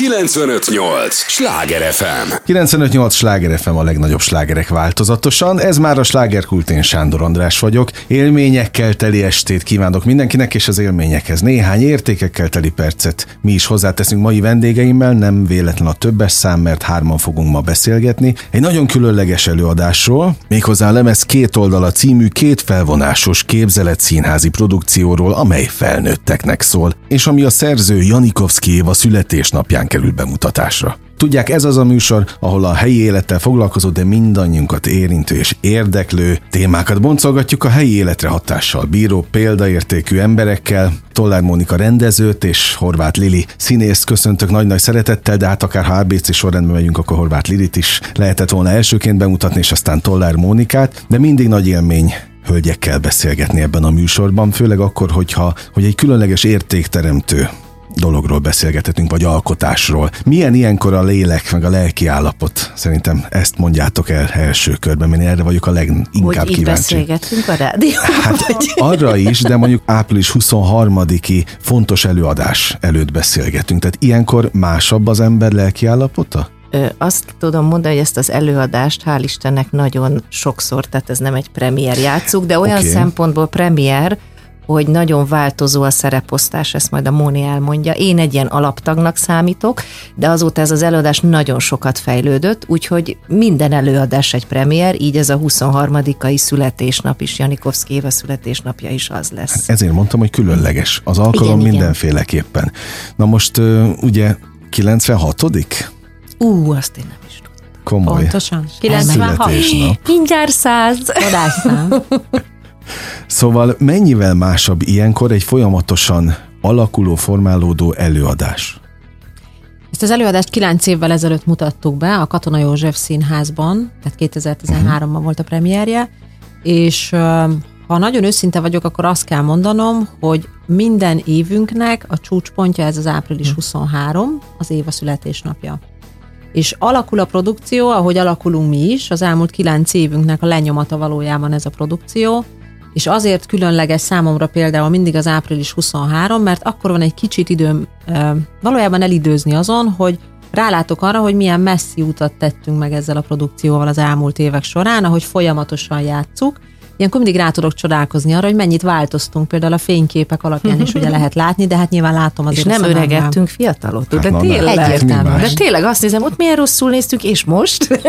958! Sláger FM! 958! Sláger FM a legnagyobb slágerek változatosan. Ez már a slágerkult, én Sándor András vagyok. Élményekkel teli estét kívánok mindenkinek, és az élményekhez néhány értékekkel teli percet mi is hozzáteszünk mai vendégeimmel, nem véletlen a többes szám, mert hárman fogunk ma beszélgetni. Egy nagyon különleges előadásról, méghozzá a lemez két oldala című két felvonásos képzelet színházi produkcióról, amely felnőtteknek szól, és ami a szerző Janikovszki Éva születésnapján kerül bemutatásra. Tudják, ez az a műsor, ahol a helyi élettel foglalkozó, de mindannyiunkat érintő és érdeklő témákat boncolgatjuk a helyi életre hatással bíró példaértékű emberekkel. Tollár Mónika rendezőt és Horváth Lili színészt köszöntök nagy-nagy szeretettel, de hát akár ha ABC sorrendben megyünk, akkor Horváth Lilit is lehetett volna elsőként bemutatni, és aztán Tollár Mónikát, de mindig nagy élmény hölgyekkel beszélgetni ebben a műsorban, főleg akkor, hogyha hogy egy különleges értékteremtő dologról beszélgethetünk, vagy alkotásról. Milyen ilyenkor a lélek, meg a lelki állapot? Szerintem ezt mondjátok el első körben, mert erre vagyok a leginkább hogy kíváncsi. beszélgetünk a rádióban? Hát vagy? arra is, de mondjuk április 23-i fontos előadás előtt beszélgetünk. Tehát ilyenkor másabb az ember lelki állapota? Azt tudom mondani, hogy ezt az előadást hál' Istennek nagyon sokszor, tehát ez nem egy premier játszuk, de olyan okay. szempontból premier, hogy nagyon változó a szereposztás, ezt majd a Móni elmondja. Én egy ilyen alaptagnak számítok, de azóta ez az előadás nagyon sokat fejlődött, úgyhogy minden előadás egy premier, így ez a 23-ai születésnap is, Janikovszki Éva születésnapja is az lesz. Ezért mondtam, hogy különleges. Az alkalom Igen, igen. mindenféleképpen. Na most ugye 96 Ú, azt én nem is tudom. Komoly. Pontosan. 96. Születésnap. Mindjárt száz. Csodásszám. Szóval mennyivel másabb ilyenkor egy folyamatosan alakuló, formálódó előadás? Ezt az előadást kilenc évvel ezelőtt mutattuk be a Katona József Színházban, tehát 2013-ban volt a premierje, és ha nagyon őszinte vagyok, akkor azt kell mondanom, hogy minden évünknek a csúcspontja ez az április 23, az Éva születésnapja. És alakul a produkció, ahogy alakulunk mi is, az elmúlt kilenc évünknek a lenyomata valójában ez a produkció, és azért különleges számomra például mindig az április 23, mert akkor van egy kicsit időm valójában elidőzni azon, hogy rálátok arra, hogy milyen messzi utat tettünk meg ezzel a produkcióval az elmúlt évek során, ahogy folyamatosan játszuk. Ilyenkor mindig rá tudok csodálkozni arra, hogy mennyit változtunk, például a fényképek alapján is ugye lehet látni, de hát nyilván látom azért És a nem öregettünk, fiatalodtunk, Hát de na, tényleg. mi Egyértelmű. De tényleg azt nézem, ott milyen rosszul néztünk, és most?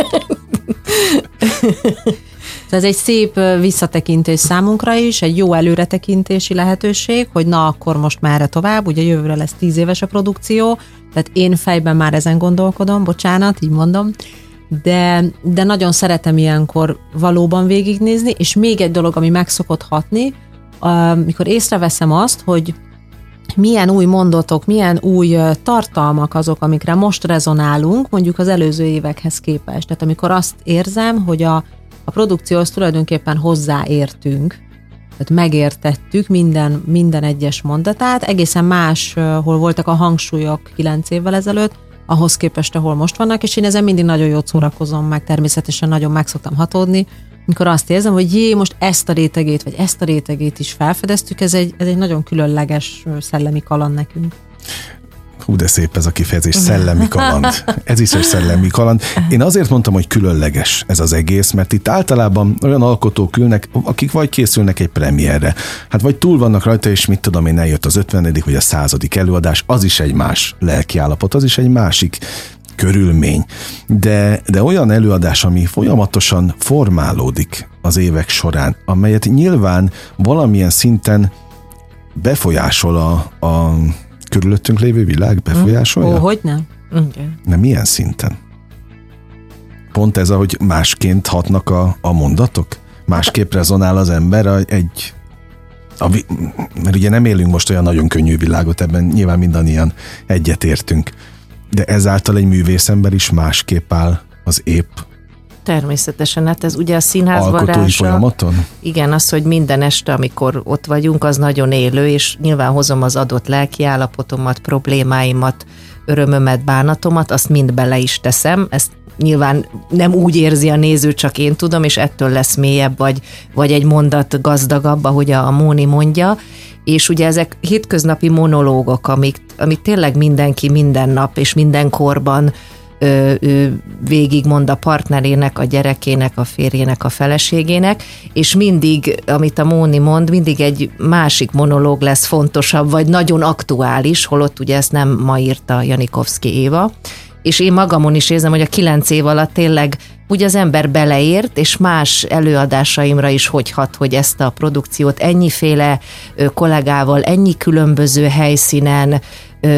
Ez egy szép visszatekintés számunkra is, egy jó előretekintési lehetőség, hogy na akkor most merre tovább, ugye jövőre lesz tíz éves a produkció, tehát én fejben már ezen gondolkodom, bocsánat, így mondom, de, de nagyon szeretem ilyenkor valóban végignézni, és még egy dolog, ami meg szokott hatni, amikor észreveszem azt, hogy milyen új mondatok, milyen új tartalmak azok, amikre most rezonálunk, mondjuk az előző évekhez képest. Tehát amikor azt érzem, hogy a, a produkcióhoz tulajdonképpen hozzáértünk, tehát megértettük minden, minden egyes mondatát, egészen más, hol voltak a hangsúlyok kilenc évvel ezelőtt, ahhoz képest, ahol most vannak, és én ezen mindig nagyon jót szórakozom, meg természetesen nagyon meg szoktam hatódni, amikor azt érzem, hogy jé, most ezt a rétegét, vagy ezt a rétegét is felfedeztük, ez egy, ez egy nagyon különleges szellemi kaland nekünk. Hú, de szép ez a kifejezés, szellemi kaland. Ez is egy szellemi kaland. Én azért mondtam, hogy különleges ez az egész, mert itt általában olyan alkotók ülnek, akik vagy készülnek egy premierre, hát vagy túl vannak rajta, és mit tudom én, eljött az 50. vagy a századik előadás, az is egy más lelkiállapot, az is egy másik körülmény. De, de olyan előadás, ami folyamatosan formálódik az évek során, amelyet nyilván valamilyen szinten befolyásol a, a körülöttünk lévő világ, befolyásolja? Ó, hogy nem? Igen. Nem milyen szinten? Pont ez, ahogy másként hatnak a, a mondatok? Másképp rezonál az ember a, egy... A, mert ugye nem élünk most olyan nagyon könnyű világot, ebben nyilván mindannyian egyetértünk. De ezáltal egy művészember is másképp áll az épp Természetesen, hát ez ugye a színház alkotói varása. folyamaton? Igen, az, hogy minden este, amikor ott vagyunk, az nagyon élő, és nyilván hozom az adott lelki állapotomat, problémáimat, örömömet, bánatomat, azt mind bele is teszem. Ezt nyilván nem úgy érzi a néző, csak én tudom, és ettől lesz mélyebb, vagy, vagy egy mondat gazdagabb, ahogy a Móni mondja, és ugye ezek hétköznapi monológok, amik, amik tényleg mindenki minden nap és minden korban ö, ö, végigmond a partnerének, a gyerekének, a férjének, a feleségének, és mindig, amit a Móni mond, mindig egy másik monológ lesz fontosabb, vagy nagyon aktuális, holott ugye ezt nem ma írta Janikovszki Éva, és én magamon is érzem, hogy a kilenc év alatt tényleg úgy az ember beleért, és más előadásaimra is hogy hat, hogy ezt a produkciót ennyiféle kollégával, ennyi különböző helyszínen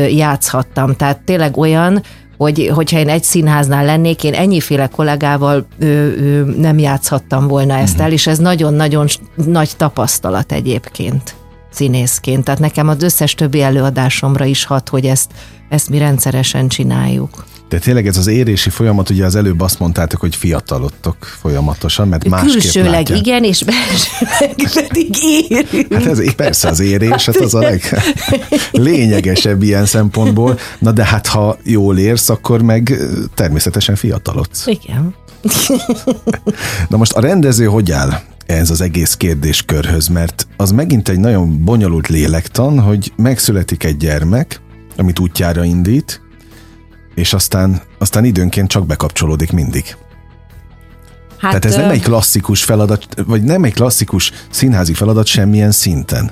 játszhattam. Tehát tényleg olyan, hogy, hogyha én egy színháznál lennék, én ennyiféle kollégával ö, ö, nem játszhattam volna ezt el, és ez nagyon-nagyon nagy tapasztalat egyébként színészként. Tehát nekem az összes többi előadásomra is hat, hogy ezt, ezt mi rendszeresen csináljuk. De tényleg ez az érési folyamat, ugye az előbb azt mondtátok, hogy fiatalodtok folyamatosan, mert másképp Külsőleg látják. igen, és belsőleg pedig érünk. Hát ez persze az érés, hát az a leglényegesebb ilyen szempontból. Na de hát ha jól érsz, akkor meg természetesen fiatalodsz. Igen. Na most a rendező hogy áll ez az egész kérdéskörhöz, mert az megint egy nagyon bonyolult lélektan, hogy megszületik egy gyermek, amit útjára indít, és aztán, aztán időnként csak bekapcsolódik mindig. Hát, Tehát ez nem egy klasszikus feladat, vagy nem egy klasszikus színházi feladat semmilyen szinten.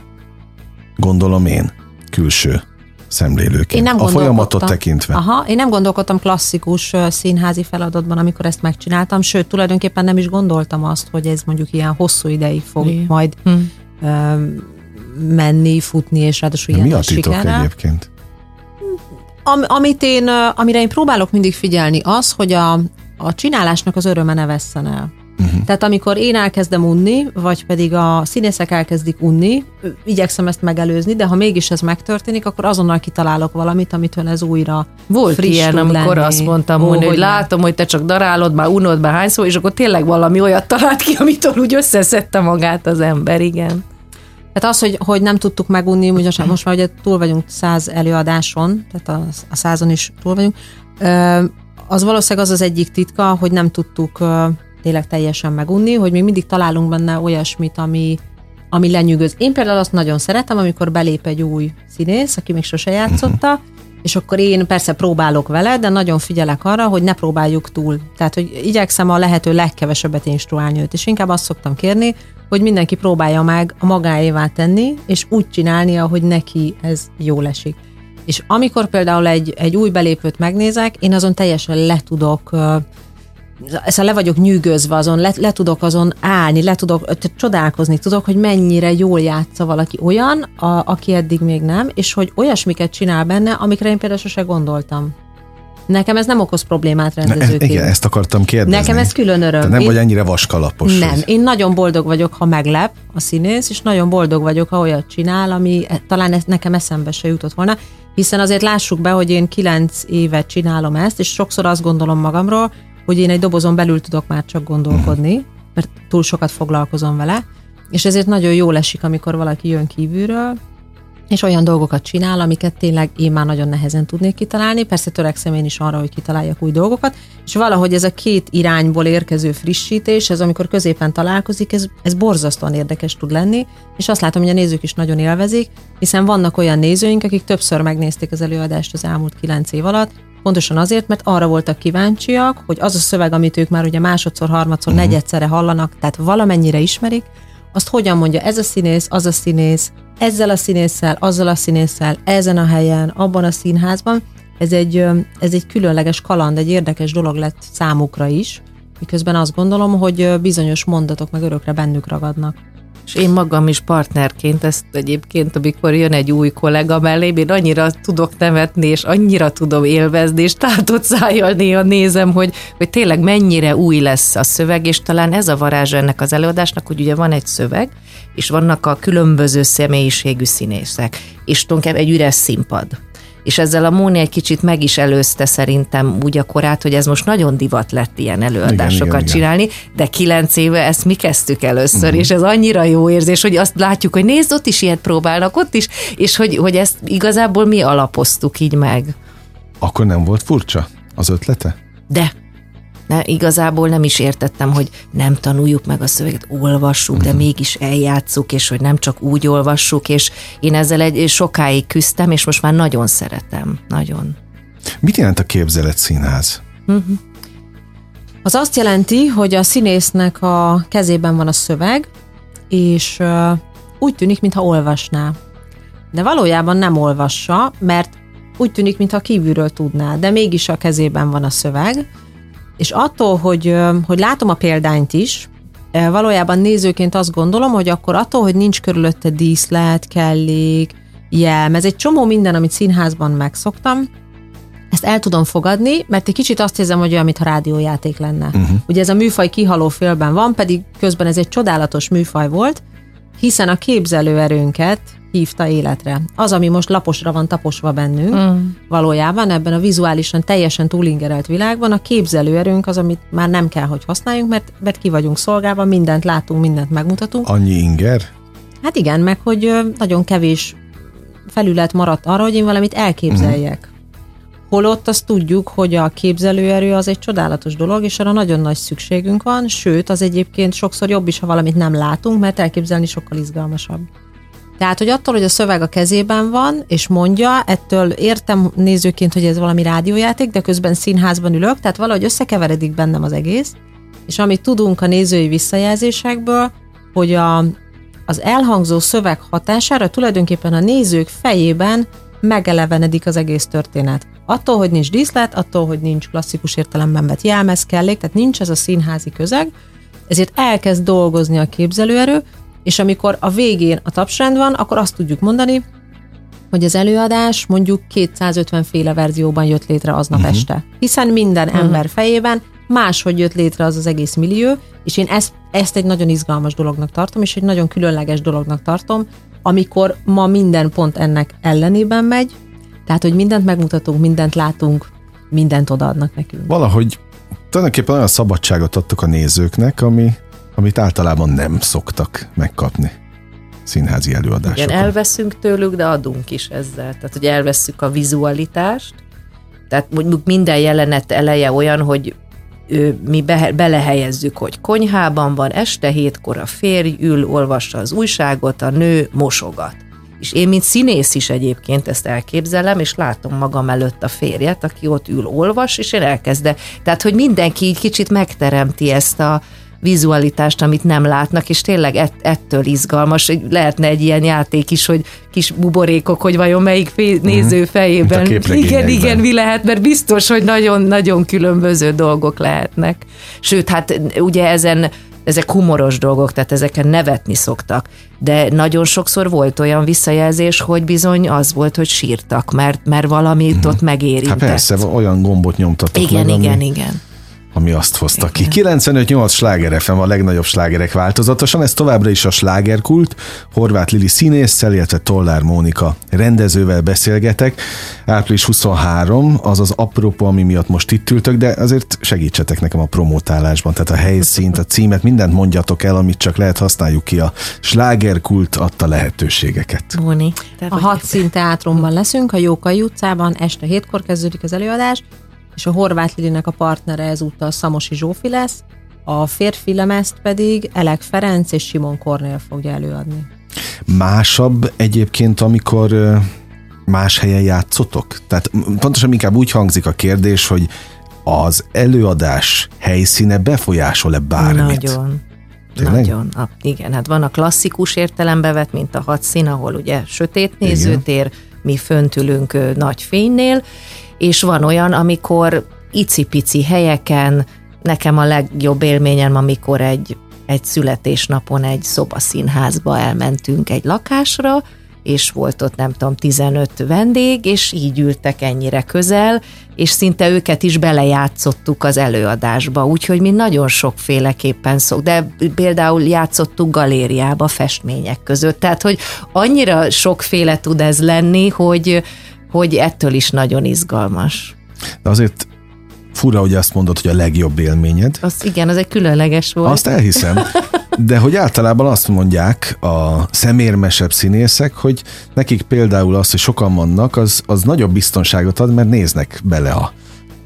Gondolom én, külső szemlélőként. Én nem a folyamatot tekintve. Aha, én nem gondolkodtam klasszikus színházi feladatban, amikor ezt megcsináltam, sőt, tulajdonképpen nem is gondoltam azt, hogy ez mondjuk ilyen hosszú ideig fog Igen. majd hmm. menni, futni, és ráadásul ilyen Mi a titok sikerrel. egyébként? Am, amit én, amire én próbálok mindig figyelni, az, hogy a, a csinálásnak az öröme ne vesszen el. Uh-huh. Tehát amikor én elkezdem unni, vagy pedig a színészek elkezdik unni, igyekszem ezt megelőzni, de ha mégis ez megtörténik, akkor azonnal kitalálok valamit, amitől ez újra Volt friss ilyen, amikor lenni. azt mondtam, Ó, hogy, hogy látom, hogy te csak darálod, már unod, már hányszor, és akkor tényleg valami olyat talált ki, amitől úgy összeszedte magát az ember, igen. Tehát az, hogy, hogy nem tudtuk megunni, most, most már ugye túl vagyunk száz előadáson, tehát a, a százon is túl vagyunk, az valószínűleg az az egyik titka, hogy nem tudtuk tényleg teljesen megunni, hogy még mindig találunk benne olyasmit, ami, ami lenyűgöz. Én például azt nagyon szeretem, amikor belép egy új színész, aki még sose játszotta. És akkor én persze próbálok vele, de nagyon figyelek arra, hogy ne próbáljuk túl. Tehát, hogy igyekszem a lehető legkevesebbet instruálni őt, és inkább azt szoktam kérni, hogy mindenki próbálja meg a magáévá tenni, és úgy csinálni, ahogy neki ez jól esik. És amikor például egy, egy új belépőt megnézek, én azon teljesen le tudok ezt le vagyok nyűgözve azon, le, le tudok azon állni, le tudok, csodálkozni tudok, hogy mennyire jól játsza valaki olyan, a, aki eddig még nem, és hogy olyasmiket csinál benne, amikre én például sose gondoltam. Nekem ez nem okoz problémát rendezőként. Igen, ezt akartam kérdezni. Nekem ez külön öröm. Te nem én... vagy ennyire vaskalapos. Nem, hogy... én nagyon boldog vagyok, ha meglep a színész, és nagyon boldog vagyok, ha olyat csinál, ami e- talán ez nekem eszembe se jutott volna, hiszen azért lássuk be, hogy én kilenc évet csinálom ezt, és sokszor azt gondolom magamról, hogy én egy dobozon belül tudok már csak gondolkodni, mert túl sokat foglalkozom vele, és ezért nagyon jó esik, amikor valaki jön kívülről, és olyan dolgokat csinál, amiket tényleg én már nagyon nehezen tudnék kitalálni. Persze törekszem én is arra, hogy kitaláljak új dolgokat, és valahogy ez a két irányból érkező frissítés, ez amikor középen találkozik, ez, ez borzasztóan érdekes tud lenni, és azt látom, hogy a nézők is nagyon élvezik, hiszen vannak olyan nézőink, akik többször megnézték az előadást az elmúlt kilenc év alatt, Pontosan azért, mert arra voltak kíváncsiak, hogy az a szöveg, amit ők már ugye másodszor, harmadszor, uh-huh. negyedszerre hallanak, tehát valamennyire ismerik, azt hogyan mondja ez a színész, az a színész, ezzel a színésszel, azzal a színésszel, ezen a helyen, abban a színházban. Ez egy, ez egy különleges kaland, egy érdekes dolog lett számukra is, miközben azt gondolom, hogy bizonyos mondatok meg örökre bennük ragadnak. És én magam is partnerként ezt egyébként, amikor jön egy új kollega mellé, én annyira tudok nevetni, és annyira tudom élvezni, és tátott szájjal néha nézem, hogy, hogy tényleg mennyire új lesz a szöveg, és talán ez a varázsa ennek az előadásnak, hogy ugye van egy szöveg, és vannak a különböző személyiségű színészek, és tulajdonképpen egy üres színpad és ezzel a Móni egy kicsit meg is előzte szerintem úgy a korát, hogy ez most nagyon divat lett ilyen előadásokat igen, igen, csinálni, igen. de kilenc éve ezt mi kezdtük először, uh-huh. és ez annyira jó érzés, hogy azt látjuk, hogy nézd, ott is ilyet próbálnak, ott is, és hogy, hogy ezt igazából mi alapoztuk így meg. Akkor nem volt furcsa az ötlete? De, ne, igazából nem is értettem, hogy nem tanuljuk meg a szöveget, olvassuk, de mégis eljátszuk, és hogy nem csak úgy olvassuk, és én ezzel egy sokáig küzdtem, és most már nagyon szeretem, nagyon. Mit jelent a képzelet színház? Az azt jelenti, hogy a színésznek a kezében van a szöveg, és ö, úgy tűnik, mintha olvasná. De valójában nem olvassa, mert úgy tűnik, mintha kívülről tudná, de mégis a kezében van a szöveg, és attól, hogy, hogy látom a példányt is, valójában nézőként azt gondolom, hogy akkor attól, hogy nincs körülötte díszlet, kellék, jelm, ez egy csomó minden, amit színházban megszoktam, ezt el tudom fogadni, mert egy kicsit azt érzem, hogy olyan, mintha rádiójáték lenne. Uh-huh. Ugye ez a műfaj kihaló félben van, pedig közben ez egy csodálatos műfaj volt, hiszen a képzelőerőnket hívta életre. Az, ami most laposra van taposva bennünk, mm. valójában ebben a vizuálisan teljesen túlingerelt világban a képzelőerőnk az, amit már nem kell, hogy használjunk, mert, mert ki vagyunk szolgálva, mindent látunk, mindent megmutatunk. Annyi inger? Hát igen, meg hogy nagyon kevés felület maradt arra, hogy én valamit elképzeljek. Holott azt tudjuk, hogy a képzelőerő az egy csodálatos dolog, és arra nagyon nagy szükségünk van, sőt, az egyébként sokszor jobb is, ha valamit nem látunk, mert elképzelni sokkal izgalmasabb. Tehát, hogy attól, hogy a szöveg a kezében van, és mondja, ettől értem nézőként, hogy ez valami rádiójáték, de közben színházban ülök, tehát valahogy összekeveredik bennem az egész, és amit tudunk a nézői visszajelzésekből, hogy a, az elhangzó szöveg hatására tulajdonképpen a nézők fejében megelevenedik az egész történet. Attól, hogy nincs díszlet, attól, hogy nincs klasszikus értelemben vett jelmez, kellék, tehát nincs ez a színházi közeg, ezért elkezd dolgozni a képzelőerő, és amikor a végén a tapsrend van, akkor azt tudjuk mondani, hogy az előadás mondjuk 250 féle verzióban jött létre aznap uh-huh. este. Hiszen minden uh-huh. ember fejében máshogy jött létre az az egész millió, és én ezt, ezt egy nagyon izgalmas dolognak tartom, és egy nagyon különleges dolognak tartom, amikor ma minden pont ennek ellenében megy, tehát, hogy mindent megmutatunk, mindent látunk, mindent odaadnak nekünk. Valahogy tulajdonképpen olyan szabadságot adtok a nézőknek, ami, amit általában nem szoktak megkapni színházi előadásokon. Igen, elveszünk tőlük, de adunk is ezzel. Tehát, hogy elveszük a vizualitást, tehát mondjuk minden jelenet eleje olyan, hogy mi be, belehelyezzük, hogy konyhában van, este hétkor a férj ül, olvassa az újságot, a nő mosogat. És én, mint színész is egyébként ezt elképzelem, és látom magam előtt a férjet, aki ott ül, olvas, és én elkezdem. Tehát, hogy mindenki kicsit megteremti ezt a, vizualitást, amit nem látnak, és tényleg ett, ettől izgalmas. Lehetne egy ilyen játék is, hogy kis buborékok, hogy vajon melyik fé, mhm. néző fejében. Igen, igen, mi lehet, mert biztos, hogy nagyon-nagyon különböző dolgok lehetnek. Sőt, hát ugye ezen ezek humoros dolgok, tehát ezeken nevetni szoktak. De nagyon sokszor volt olyan visszajelzés, hogy bizony az volt, hogy sírtak, mert, mert valamit hmm. ott megérintett. Hát persze, olyan gombot nyomtatok Igen, meg, igen, ami... igen ami azt hozta ki. 95-8 sláger FM a legnagyobb slágerek változatosan, ez továbbra is a slágerkult. Horváth Lili színésszel, illetve Tollár Mónika rendezővel beszélgetek. Április 23, az az apropó, ami miatt most itt ültök, de azért segítsetek nekem a promótálásban, tehát a helyszínt, a címet, mindent mondjatok el, amit csak lehet, használjuk ki. A slágerkult adta lehetőségeket. Móni, a hat színteátrumban leszünk, a Jókai utcában, este hétkor kezdődik az előadás, és a Horváth Lilinek a partnere ezúttal Szamosi Zsófi lesz, a férfi lemezt pedig Elek Ferenc és Simon Kornél fogja előadni. Másabb egyébként, amikor más helyen játszotok? Tehát pontosan inkább úgy hangzik a kérdés, hogy az előadás helyszíne befolyásol-e bármit? Nagyon. Tényleg? Nagyon. A, igen, hát van a klasszikus értelembe vett, mint a hat szín, ahol ugye sötét nézőtér, igen. mi fönt ülünk nagy fénynél, és van olyan, amikor icipici helyeken, nekem a legjobb élményem, amikor egy, egy születésnapon egy szobaszínházba elmentünk egy lakásra, és volt ott nem tudom 15 vendég, és így ültek ennyire közel, és szinte őket is belejátszottuk az előadásba, úgyhogy mi nagyon sokféleképpen szok, de például játszottuk galériába festmények között, tehát hogy annyira sokféle tud ez lenni, hogy, hogy ettől is nagyon izgalmas. De azért fura, hogy azt mondod, hogy a legjobb élményed. Az igen, az egy különleges volt. Azt elhiszem. De hogy általában azt mondják a szemérmesebb színészek, hogy nekik például az, hogy sokan vannak, az, az nagyobb biztonságot ad, mert néznek bele a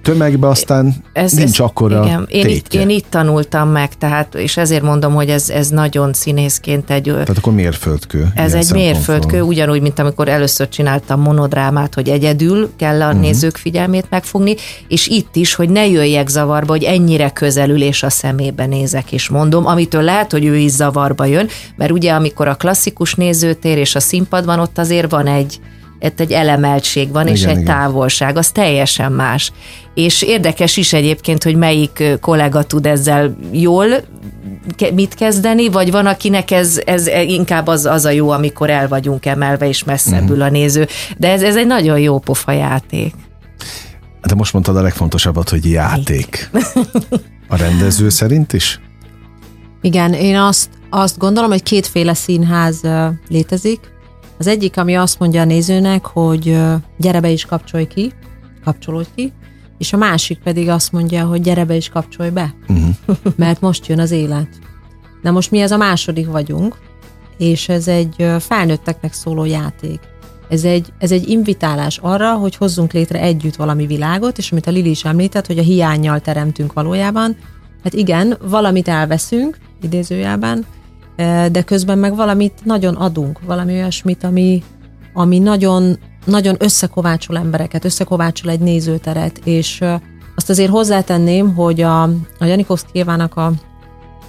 tömegbe, aztán ez, nincs ez, akkora igen, én itt, én itt tanultam meg, tehát, és ezért mondom, hogy ez, ez nagyon színészként egy... Tehát akkor mérföldkő. Ez egy mérföldkő, ugyanúgy, mint amikor először csináltam monodrámát, hogy egyedül kell a uh-huh. nézők figyelmét megfogni, és itt is, hogy ne jöjjek zavarba, hogy ennyire közelül és a szemébe nézek, és mondom, amitől lehet, hogy ő is zavarba jön, mert ugye amikor a klasszikus nézőtér és a színpad van, ott azért van egy, itt egy elemeltség van, igen, és egy igen. távolság, az teljesen más. És érdekes is egyébként, hogy melyik kollega tud ezzel jól mit kezdeni, vagy van, akinek ez, ez inkább az, az a jó, amikor el vagyunk emelve, és messzebbül uh-huh. a néző. De ez, ez egy nagyon jó pofa játék. De most mondtad a legfontosabbat, hogy játék. A rendező szerint is? Igen, én azt, azt gondolom, hogy kétféle színház létezik. Az egyik, ami azt mondja a nézőnek, hogy gyere be is kapcsolj ki, kapcsolódj ki, és a másik pedig azt mondja, hogy gyere be is kapcsolj be, uh-huh. mert most jön az élet. Na most mi ez a második vagyunk, és ez egy felnőtteknek szóló játék. Ez egy, ez egy invitálás arra, hogy hozzunk létre együtt valami világot, és amit a Lili is említett, hogy a hiányjal teremtünk valójában. Hát igen, valamit elveszünk, idézőjelben, de közben meg valamit nagyon adunk, valami olyasmit, ami, ami nagyon, nagyon összekovácsol embereket, összekovácsol egy nézőteret, és azt azért hozzátenném, hogy a, a Janikovszkévának a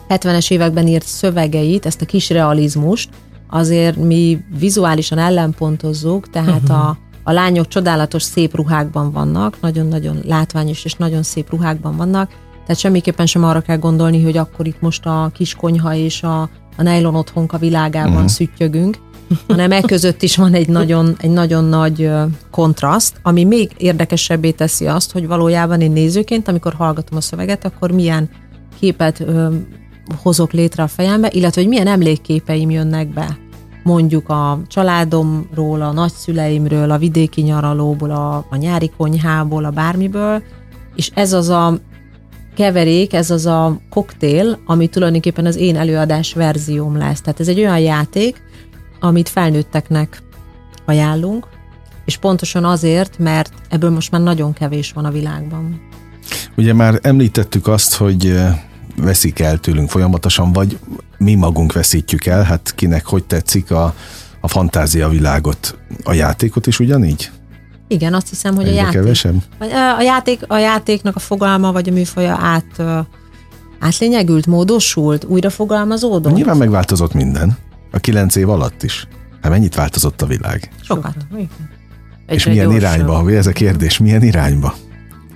70-es években írt szövegeit, ezt a kis realizmust, azért mi vizuálisan ellenpontozzuk, tehát uh-huh. a, a lányok csodálatos szép ruhákban vannak, nagyon-nagyon látványos és nagyon szép ruhákban vannak, tehát semmiképpen sem arra kell gondolni, hogy akkor itt most a kis konyha és a, a nylon otthonka világában uh-huh. szüttyögünk, hanem e között is van egy nagyon, egy nagyon nagy kontraszt, ami még érdekesebbé teszi azt, hogy valójában én nézőként, amikor hallgatom a szöveget, akkor milyen képet ö, hozok létre a fejembe, illetve hogy milyen emlékképeim jönnek be. Mondjuk a családomról, a nagyszüleimről, a vidéki nyaralóból, a, a nyári konyhából, a bármiből, és ez az a keverék, ez az a koktél, ami tulajdonképpen az én előadás verzióm lesz. Tehát ez egy olyan játék, amit felnőtteknek ajánlunk, és pontosan azért, mert ebből most már nagyon kevés van a világban. Ugye már említettük azt, hogy veszik el tőlünk folyamatosan, vagy mi magunk veszítjük el, hát kinek hogy tetszik a, a fantázia világot, a játékot is ugyanígy? Igen, azt hiszem, hogy a játék, kevesebb? a játék, a játéknak a fogalma vagy a műfaja át, átlényegült, módosult, újra fogalmazódott? Nyilván megváltozott minden. A kilenc év alatt is. Hát mennyit változott a világ? Sokat. És milyen gyorsan. irányba? Ez a kérdés, milyen irányba?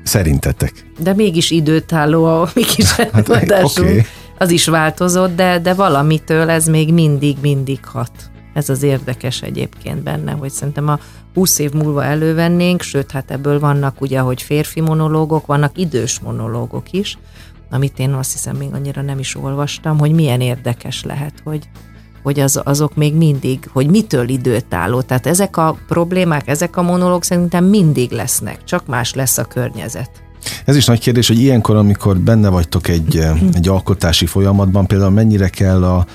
Szerintetek? De mégis időtálló a mi kis hát, okay. Az is változott, de, de valamitől ez még mindig, mindig hat. Ez az érdekes egyébként benne, hogy szerintem a 20 év múlva elővennénk, sőt, hát ebből vannak ugye, hogy férfi monológok, vannak idős monológok is, amit én azt hiszem még annyira nem is olvastam, hogy milyen érdekes lehet, hogy, hogy az, azok még mindig, hogy mitől időtálló. Tehát ezek a problémák, ezek a monológok szerintem mindig lesznek, csak más lesz a környezet. Ez is nagy kérdés, hogy ilyenkor, amikor benne vagytok egy, egy alkotási folyamatban, például mennyire kell a,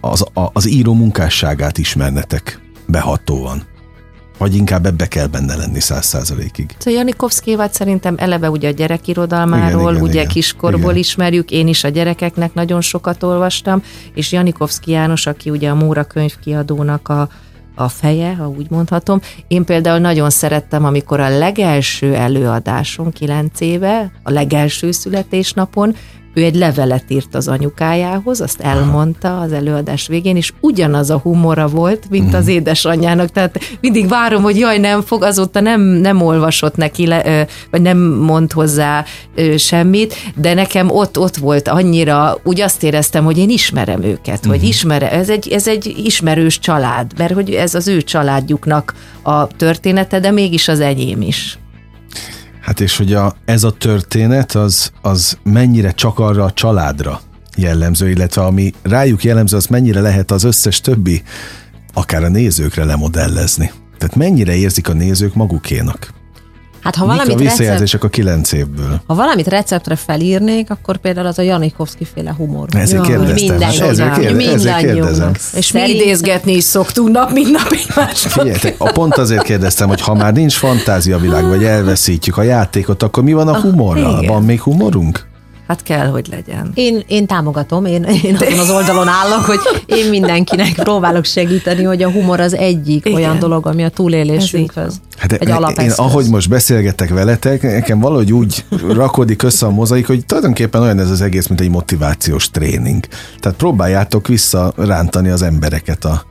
az, a, az író munkásságát ismernetek behatóan? Vagy inkább ebbe kell benne lenni száz százalékig? Szóval Janikovszkévat szerintem eleve ugye a gyerekirodalmáról, igen, igen, ugye igen, kiskorból igen. ismerjük, én is a gyerekeknek nagyon sokat olvastam, és Janikovszki János, aki ugye a Móra könyvkiadónak a, a feje, ha úgy mondhatom. Én például nagyon szerettem, amikor a legelső előadáson, kilenc éve, a legelső születésnapon ő egy levelet írt az anyukájához, azt elmondta az előadás végén, és ugyanaz a humora volt, mint az mhm. édesanyjának. Tehát mindig várom, hogy jaj, nem fog, azóta nem, nem olvasott neki, le, vagy nem mond hozzá semmit, de nekem ott, ott volt annyira, úgy azt éreztem, hogy én ismerem őket, hogy mhm. ismerem, ez egy, ez egy ismerős család, mert hogy ez az ő családjuknak a története, de mégis az enyém is. Hát és hogy a, ez a történet az, az mennyire csak arra a családra jellemző, illetve ami rájuk jellemző, az mennyire lehet az összes többi, akár a nézőkre lemodellezni. Tehát mennyire érzik a nézők magukénak? Hát ha Mik valamit, a recept, visszajelzések a kilenc évből? ha valamit receptre felírnék, akkor például az a Janikovszki féle humor. Ezért Jaj, kérdeztem. Hát mindenki- ezért, kérde, ezért kérdezem. mindannyiunknak. És mi idézgetni is szoktunk nap, mint nap. Figyeljetek, a pont azért kérdeztem, hogy ha már nincs fantáziavilág, vagy elveszítjük a játékot, akkor mi van a humorral? igen. Van még humorunk? Hát kell, hogy legyen. Én, én támogatom, én, én azon az oldalon állok, hogy én mindenkinek próbálok segíteni, hogy a humor az egyik Igen. olyan dolog, ami a túlélésünkhöz Hát egy én, ahogy most beszélgetek veletek, nekem valahogy úgy rakodik össze a mozaik, hogy tulajdonképpen olyan ez az egész, mint egy motivációs tréning. Tehát próbáljátok visszarántani az embereket a,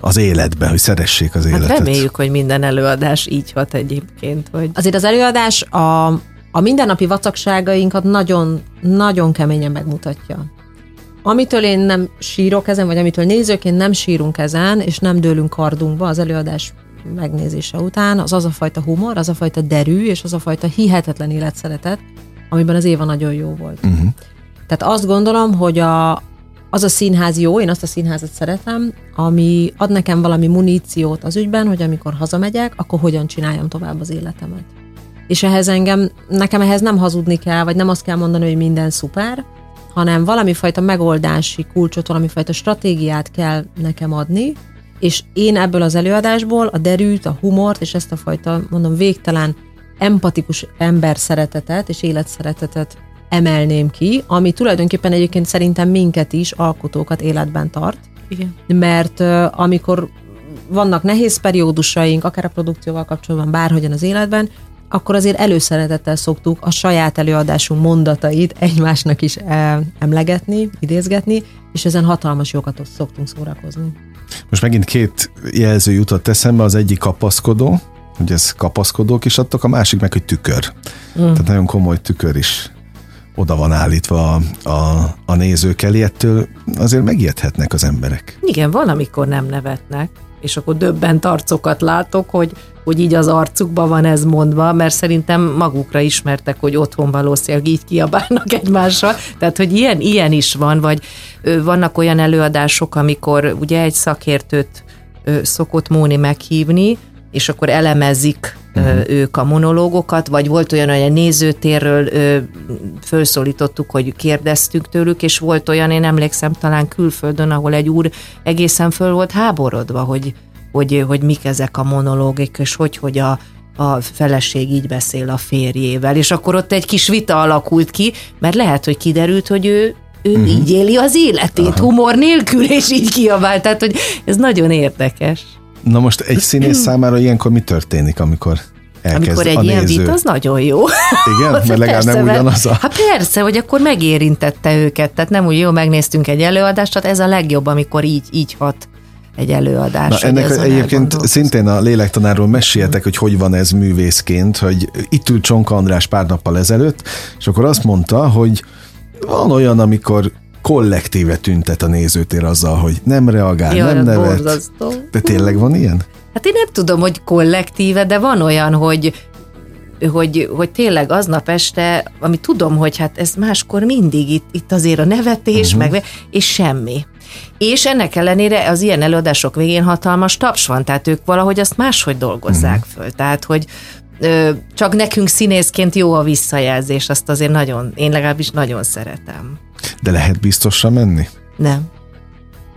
az életbe, hogy szeressék az Hát életet. reméljük, hogy minden előadás így hat egyébként, hogy Azért az előadás a, a mindennapi vacakságainkat nagyon, nagyon keményen megmutatja. Amitől én nem sírok ezen, vagy amitől nézőként nem sírunk ezen, és nem dőlünk kardunkba az előadás megnézése után, az az a fajta humor, az a fajta derű, és az a fajta hihetetlen életszeretet, amiben az Éva nagyon jó volt. Uh-huh. Tehát azt gondolom, hogy a, az a színház jó, én azt a színházat szeretem, ami ad nekem valami muníciót az ügyben, hogy amikor hazamegyek, akkor hogyan csináljam tovább az életemet. És ehhez engem, nekem ehhez nem hazudni kell, vagy nem azt kell mondani, hogy minden szuper, hanem valami fajta megoldási kulcsot, valami fajta stratégiát kell nekem adni, és én ebből az előadásból a derűt, a humort, és ezt a fajta, mondom, végtelen empatikus ember szeretetet és életszeretetet emelném ki, ami tulajdonképpen egyébként szerintem minket is, alkotókat életben tart, igen. mert amikor vannak nehéz periódusaink, akár a produkcióval kapcsolatban, bárhogyan az életben, akkor azért előszeretettel szoktuk a saját előadásunk mondatait egymásnak is eh, emlegetni, idézgetni, és ezen hatalmas jókat szoktunk szórakozni. Most megint két jelző jutott eszembe, az egyik kapaszkodó, hogy ez kapaszkodók is adtak, a másik meg, hogy tükör. Mm. Tehát nagyon komoly tükör is oda van állítva a, a, a nézők elé, ettől azért megijedhetnek az emberek. Igen, van, amikor nem nevetnek, és akkor döbbent arcokat látok, hogy, hogy így az arcukban van ez mondva, mert szerintem magukra ismertek, hogy otthon valószínűleg így kiabálnak egymással. Tehát, hogy ilyen, ilyen is van, vagy vannak olyan előadások, amikor ugye egy szakértőt szokott Móni meghívni, és akkor elemezik uh-huh. ők a monológokat, vagy volt olyan, hogy a nézőtérről ö, felszólítottuk, hogy kérdeztük tőlük, és volt olyan, én emlékszem talán külföldön, ahol egy úr egészen föl volt háborodva, hogy, hogy, hogy mik ezek a monológik, és hogy, hogy a, a feleség így beszél a férjével, és akkor ott egy kis vita alakult ki, mert lehet, hogy kiderült, hogy ő ő uh-huh. így éli az életét, Aha. humor nélkül, és így kiabált, tehát hogy ez nagyon érdekes. Na most egy színész számára ilyenkor mi történik, amikor elkezd Amikor egy a ilyen néző? vita, az nagyon jó. Igen? Mert legalább nem ugyanaz a... Hát persze, hogy akkor megérintette őket, tehát nem úgy jó, megnéztünk egy előadást, tehát ez a legjobb, amikor így, így hat egy előadás. Na, ennek egyébként szintén a lélektanáról meséljetek, hogy hogy van ez művészként, hogy itt ült Csonka András pár nappal ezelőtt, és akkor azt mondta, hogy van olyan, amikor kollektíve tüntet a nézőtér azzal, hogy nem reagál, Jaj, nem nevet. borzasztó. De tényleg van ilyen? Hát én nem tudom, hogy kollektíve, de van olyan, hogy hogy, hogy tényleg aznap este, ami tudom, hogy hát ez máskor mindig itt, itt azért a nevetés, uh-huh. meg, és semmi. És ennek ellenére az ilyen előadások végén hatalmas taps van, tehát ők valahogy azt máshogy dolgozzák uh-huh. föl. Tehát, hogy ö, csak nekünk színészként jó a visszajelzés, azt azért nagyon, én legalábbis nagyon szeretem. De lehet biztosra menni? Nem.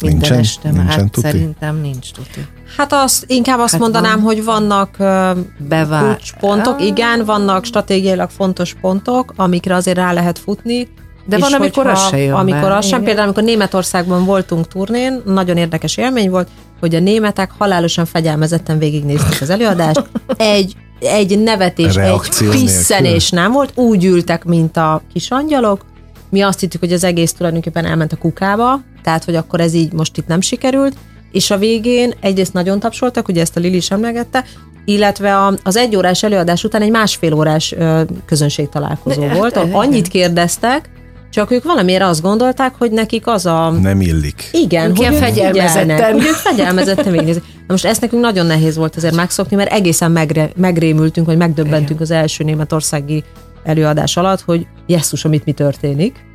Minden Nincsen? este, Nincsen hát tuti? szerintem nincs tuti. Hát azt inkább azt Hát mondanám, van. hogy vannak ö, Bevár. kulcspontok, Ah. igen, vannak stratégiailag fontos pontok, amikre azért rá lehet futni. De van, amikor hogyha- az se jön Amikor be. az sem, például amikor Németországban voltunk turnén, nagyon érdekes élmény volt, hogy a németek halálosan fegyelmezetten végignézték az előadást. Egy, egy nevetés, Reakció egy nélkül. pisszenés nem volt, úgy ültek, mint a kis angyalok. Mi azt hittük, hogy az egész tulajdonképpen elment a kukába, tehát, hogy akkor ez így most itt nem sikerült, és a végén egyrészt nagyon tapsoltak, ugye ezt a Lili is emlegette, illetve a, az egy órás előadás után egy másfél órás ö, közönség találkozó De- volt, ahol igen. annyit kérdeztek, csak ők valamiért azt gondolták, hogy nekik az a... Nem illik. Igen, Ők hogy ilyen ők fegyelmezetten. hogy ők fegyelmezetten végignézik. Na most ezt nekünk nagyon nehéz volt azért megszokni, mert egészen megre, megrémültünk, vagy megdöbbentünk az első németországi előadás alatt, hogy jesszus, amit mi történik.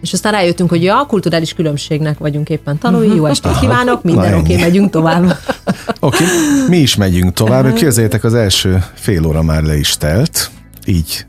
És aztán rájöttünk, hogy ja, a kulturális különbségnek vagyunk éppen tanulni, jó estét kívánok, minden oké, ennyi. megyünk tovább. Oké, okay. mi is megyünk tovább. Képzeljétek, az első fél óra már le is telt. Így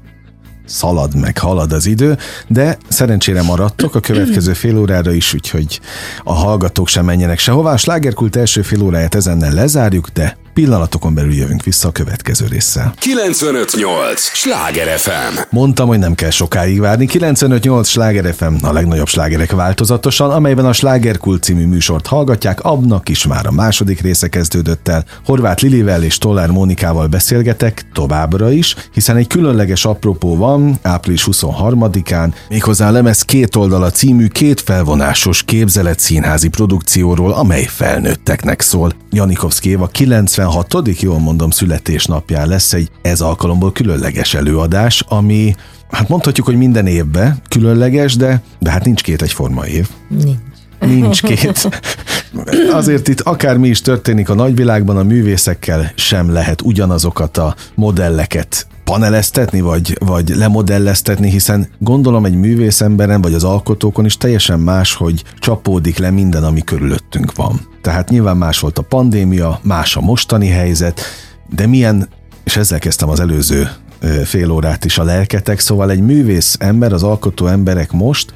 szalad meg, halad az idő, de szerencsére maradtok a következő fél órára is, úgyhogy a hallgatók sem menjenek sehová. A slágerkult első fél óráját ezennel lezárjuk, de pillanatokon belül jövünk vissza a következő résszel. 958! Sláger FM! Mondtam, hogy nem kell sokáig várni. 958! Sláger FM a legnagyobb slágerek változatosan, amelyben a Slágerkult című műsort hallgatják. Abnak is már a második része kezdődött el. Horváth Lilivel és Tollár Mónikával beszélgetek továbbra is, hiszen egy különleges apropó van április 23-án, méghozzá a lemez két oldala című két felvonásos képzelet színházi produkcióról, amely felnőtteknek szól. Janikovszki Éva 90 16. jól mondom, születésnapján lesz egy ez alkalomból különleges előadás, ami hát mondhatjuk, hogy minden évben különleges, de, de hát nincs két egyforma év. Nincs. Nincs két. Azért itt akármi is történik a nagyvilágban, a művészekkel sem lehet ugyanazokat a modelleket paneleztetni, vagy, vagy lemodelleztetni, hiszen gondolom egy művészemberen, vagy az alkotókon is teljesen más, hogy csapódik le minden, ami körülöttünk van. Tehát nyilván más volt a pandémia, más a mostani helyzet, de milyen, és ezzel kezdtem az előző fél órát is a lelketek, szóval egy művész ember, az alkotó emberek most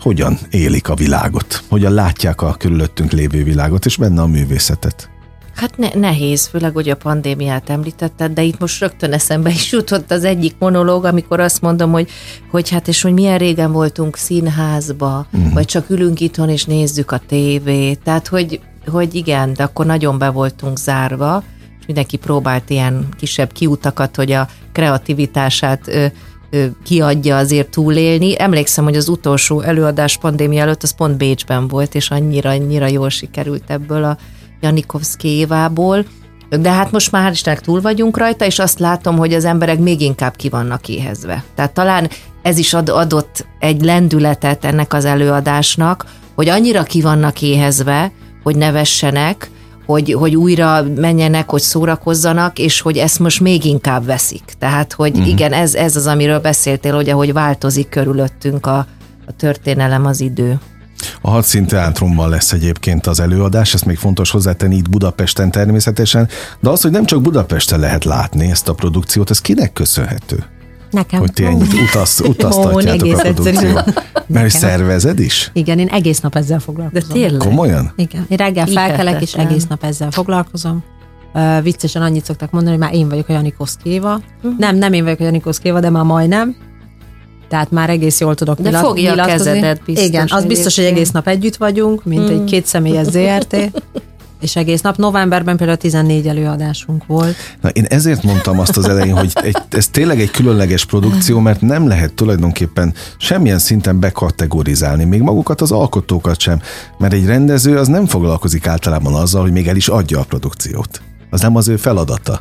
hogyan élik a világot, hogyan látják a körülöttünk lévő világot, és benne a művészetet. Hát ne, nehéz, főleg, hogy a pandémiát említetted, de itt most rögtön eszembe is jutott az egyik monológ, amikor azt mondom, hogy, hogy hát és hogy milyen régen voltunk színházba, uh-huh. vagy csak ülünk itthon és nézzük a tévét. Tehát, hogy, hogy igen, de akkor nagyon be voltunk zárva, és mindenki próbált ilyen kisebb kiutakat, hogy a kreativitását ö, ö, kiadja azért túlélni. Emlékszem, hogy az utolsó előadás pandémia előtt az pont Bécsben volt, és annyira, annyira jól sikerült ebből a Janikovszki évából, de hát most már Istennek túl vagyunk rajta, és azt látom, hogy az emberek még inkább ki vannak éhezve. Tehát talán ez is ad, adott egy lendületet ennek az előadásnak, hogy annyira ki vannak éhezve, hogy nevessenek, hogy, hogy újra menjenek, hogy szórakozzanak, és hogy ezt most még inkább veszik. Tehát, hogy uh-huh. igen, ez, ez az, amiről beszéltél, hogy ahogy változik körülöttünk a, a történelem, az idő. A Hadszín Teátrumban lesz egyébként az előadás, ezt még fontos hozzátenni itt Budapesten természetesen, de az, hogy nem csak Budapesten lehet látni ezt a produkciót, ez kinek köszönhető? Nekem. Hogy ti ennyit utaz, utaztatjátok a produkciót. Mert szervezed is? Igen, én egész nap ezzel foglalkozom. De tényleg? Komolyan? Igen. Én reggel felkelek, és egész nap ezzel foglalkozom. Uh, viccesen annyit szoktak mondani, hogy már én vagyok a Janikoszkéva. Uh-huh. Nem, nem én vagyok a Janikoszkéva, de már majdnem tehát már egész jól tudok De fogja a kezedet biztos. Igen, az biztos, hogy egész nap együtt vagyunk, mint hmm. egy kétszemélyes ZRT. és egész nap. Novemberben például 14 előadásunk volt. Na, én ezért mondtam azt az elején, hogy egy, ez tényleg egy különleges produkció, mert nem lehet tulajdonképpen semmilyen szinten bekategorizálni, még magukat az alkotókat sem, mert egy rendező az nem foglalkozik általában azzal, hogy még el is adja a produkciót. Az nem az ő feladata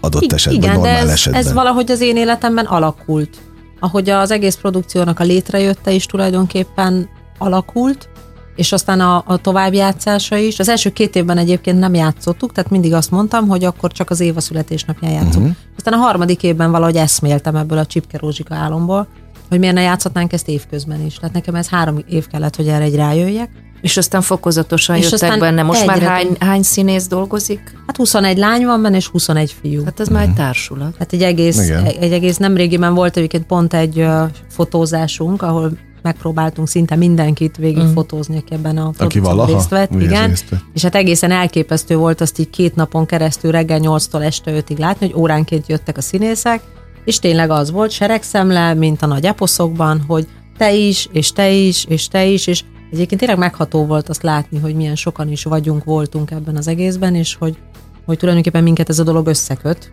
adott I- esetben, igen, normál de ez, esetben. ez valahogy az én életemben alakult ahogy az egész produkciónak a létrejötte is tulajdonképpen alakult, és aztán a, a továbbjátszása is. Az első két évben egyébként nem játszottuk, tehát mindig azt mondtam, hogy akkor csak az Éva születésnapján játszunk. Uh-huh. Aztán a harmadik évben valahogy eszméltem ebből a Csipke Rózsika álomból, hogy miért ne játszhatnánk ezt évközben is. Tehát nekem ez három év kellett, hogy erre egy rájöjjek. És aztán fokozatosan és jöttek aztán benne. Most már hány, hány színész dolgozik? Hát 21 lány van benne, és 21 fiú. Hát ez már egy társulat. Hát egy egész, Igen. egy egész nemrégiben volt egyébként pont egy uh, fotózásunk, ahol megpróbáltunk szinte mindenkit végig mm. fotózni, aki ebben a aki valaha részt vett. Igen. Részt vett. És hát egészen elképesztő volt azt így két napon keresztül reggel 8-tól este 5-ig látni, hogy óránként jöttek a színészek, és tényleg az volt seregszemle, mint a nagy eposzokban, hogy te is, és te is, és te is, és Egyébként tényleg megható volt azt látni, hogy milyen sokan is vagyunk, voltunk ebben az egészben, és hogy, hogy tulajdonképpen minket ez a dolog összeköt.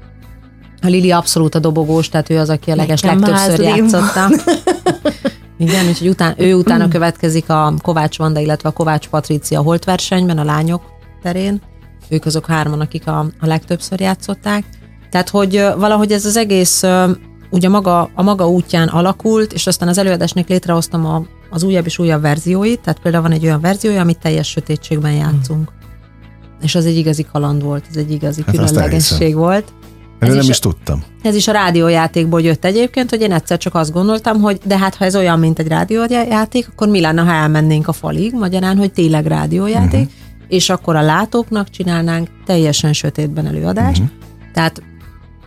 A Lili abszolút a dobogós, tehát ő az, aki a leges legtöbbször játszotta. Igen, és hogy után, ő utána következik a Kovács Vanda, illetve a Kovács Patricia holtversenyben, a lányok terén. Ők azok hárman, akik a, a legtöbbször játszották. Tehát, hogy valahogy ez az egész ugye maga, a maga útján alakult, és aztán az előadásnak létrehoztam a, az újabb és újabb verzióit, tehát például van egy olyan verziója, amit teljes sötétségben játszunk. Hmm. És az egy igazi kaland volt, ez egy igazi hát különlegesség volt. Ez nem is, is tudtam. Ez is a rádiójátékból jött egyébként, hogy én egyszer csak azt gondoltam, hogy de hát ha ez olyan, mint egy rádiójáték, akkor mi lenne, ha elmennénk a falig, magyarán, hogy tényleg rádiójáték. Uh-huh és akkor a látóknak csinálnánk teljesen sötétben előadást. Uh-huh. Tehát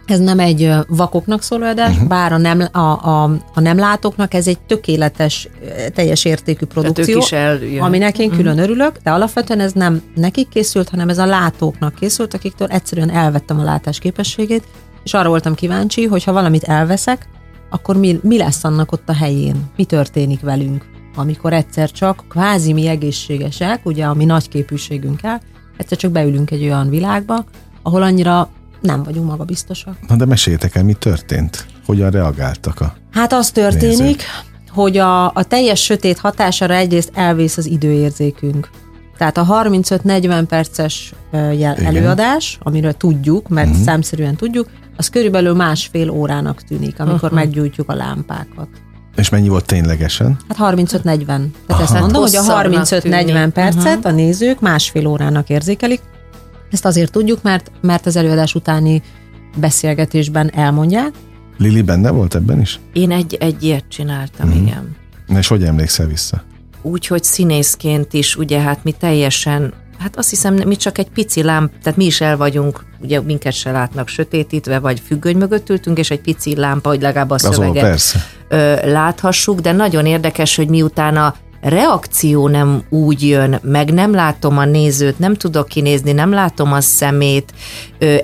ez nem egy vakoknak szóló adás, uh-huh. bár a nem, a, a, a nem látóknak ez egy tökéletes, teljes értékű produkció, aminek én Mhm. külön örülök, de alapvetően ez nem nekik készült, hanem ez a látóknak készült, akiktől egyszerűen elvettem a látás képességét, és arra voltam kíváncsi, hogy ha valamit elveszek, akkor mi, mi lesz annak ott a helyén? Mi történik velünk? Amikor egyszer csak kvázi mi egészségesek, ugye a mi nagy képűségünkkel, egyszer csak beülünk egy olyan világba, ahol annyira nem vagyunk magabiztosak. Na de meséljetek el, mi történt? Hogyan reagáltak a... Hát az történik, Nézzük. hogy a, a teljes sötét hatására egyrészt elvész az időérzékünk. Tehát a 35-40 perces jel, Igen. Előadás, amiről tudjuk, mert uh-huh. számszerűen tudjuk, az körülbelül másfél órának tűnik, amikor uh-huh. meggyújtjuk a lámpákat. És mennyi volt ténylegesen? Hát 35-40. Tehát ezt Hát mondom, hogy a hosszabbnak 35-40 tűnik. percet Mhm. a nézők másfél órának érzékelik. Ezt azért tudjuk, mert, mert az előadás utáni beszélgetésben elmondják, Lili benne volt ebben is? Én egy, egy ilyet csináltam, Mhm. igen. Na és hogy emlékszel vissza? úgy, hogy színészként is, ugye hát mi teljesen, hát azt hiszem, mi csak egy pici lámp, tehát mi is el vagyunk, ugye minket se látnak sötétítve, vagy függöny mögött ültünk, és egy pici lámpa, hogy legalább a Azon, szöveget persze. ö, láthassuk, de nagyon érdekes, hogy miután a reakció nem úgy jön, meg nem látom a nézőt, nem tudok kinézni, nem látom a szemét,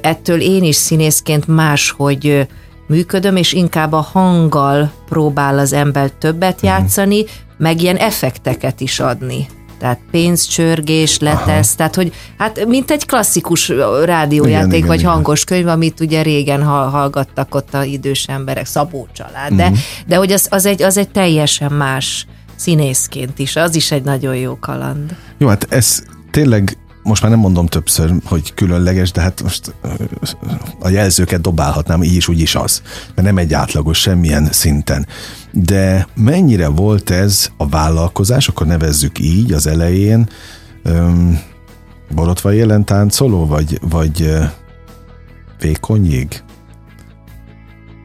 ettől én is színészként máshogy működöm, és inkább a hanggal próbál az ember többet játszani, meg ilyen effekteket is adni. Tehát pénzcsörgés, letesz, tehát hogy hát mint egy klasszikus rádiójáték, Igen, igen, vagy igen. hangos könyv, amit ugye régen ha- hallgattak ott a idős emberek, Szabó család, de, Mhm. de hogy az, az, egy, az egy teljesen más színészként is, az is egy nagyon jó kaland. Jó, hát ez tényleg most már nem mondom többször, hogy különleges, de hát most a jelzőket dobálhatnám, így is, úgy is az. Mert nem egy átlagos semmilyen szinten. De mennyire volt ez a vállalkozás, akkor nevezzük így az elején, öm, borotva élen táncoló, vagy, vagy ö, vékony jég?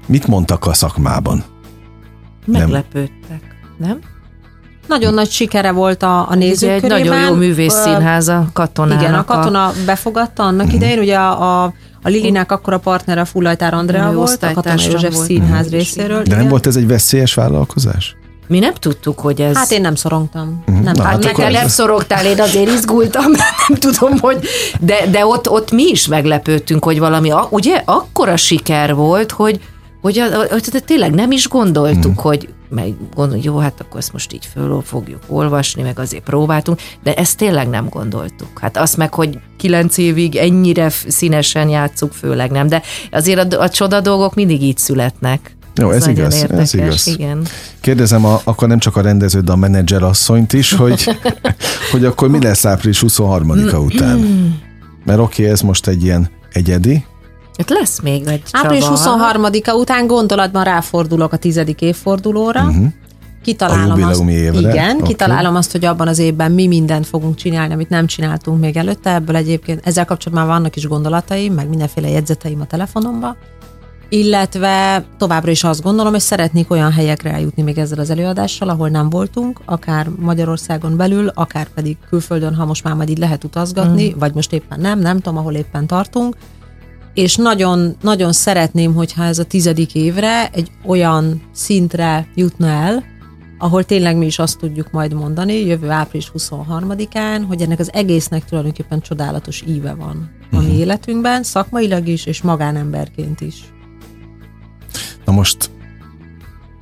Mit mondtak a szakmában? Meglepődtek, nem? Nagyon nagy sikere volt a, a Ugye nézők egy körében. nagyon jó művészszínház a katonának. Igen, a katona befogadta annak idején, ugye a, a, a Lilinek akkor a partnere Fullajtár Andrea volt, a Katona József volt. Színház Mhm. részéről. De nem igen. volt ez egy veszélyes vállalkozás? Mi nem tudtuk, hogy ez... Hát én nem szorongtam. Nem, Na, hát akkor neked ez- nem szorogtál, én azért izgultam, nem tudom, hogy... De, de ott, ott mi is meglepődtünk, hogy valami, a- ugye, akkora siker volt, hogy, hogy, a, a, hogy tényleg nem is gondoltuk, Mhm. hogy meg gondol, jó, hát akkor ezt most így föl fogjuk olvasni, meg azért próbáltunk, de ezt tényleg nem gondoltuk. Hát azt meg, hogy kilenc évig ennyire színesen játszuk, főleg nem, de azért a, a csoda dolgok mindig így születnek. Jó, ez nagyon igaz, ez érdekes, igaz. Igen. Kérdezem a, akkor nem csak a rendezőt, de a menedzser asszonyt is, hogy, hogy akkor mi lesz április 23-a után? Mert oké, okay, ez most egy ilyen egyedi, Hát lesz még egy Április Csaba. 23-a után gondolatban ráfordulok a tizedik évfordulóra. Uh-huh. Kitalálom A azt, évre? Igen, Oké. kitalálom azt, hogy abban az évben mi mindent fogunk csinálni, amit nem csináltunk még előtte. Ebből egyébként ezzel kapcsolatban már vannak is gondolataim, meg mindenféle jegyzeteim a telefonomban. Illetve továbbra is azt gondolom, hogy szeretnék olyan helyekre eljutni még ezzel az előadással, ahol nem voltunk, akár Magyarországon belül, akár pedig külföldön, ha most már majd így lehet utazgatni, mm. vagy most éppen nem, nem tudom, ahol éppen tartunk, és nagyon, nagyon szeretném, hogyha ez a tizedik évre egy olyan szintre jutna el, ahol tényleg mi is azt tudjuk majd mondani, jövő április 23-án, hogy ennek az egésznek tulajdonképpen csodálatos íve van a mi életünkben, szakmailag is, és magánemberként is. Na most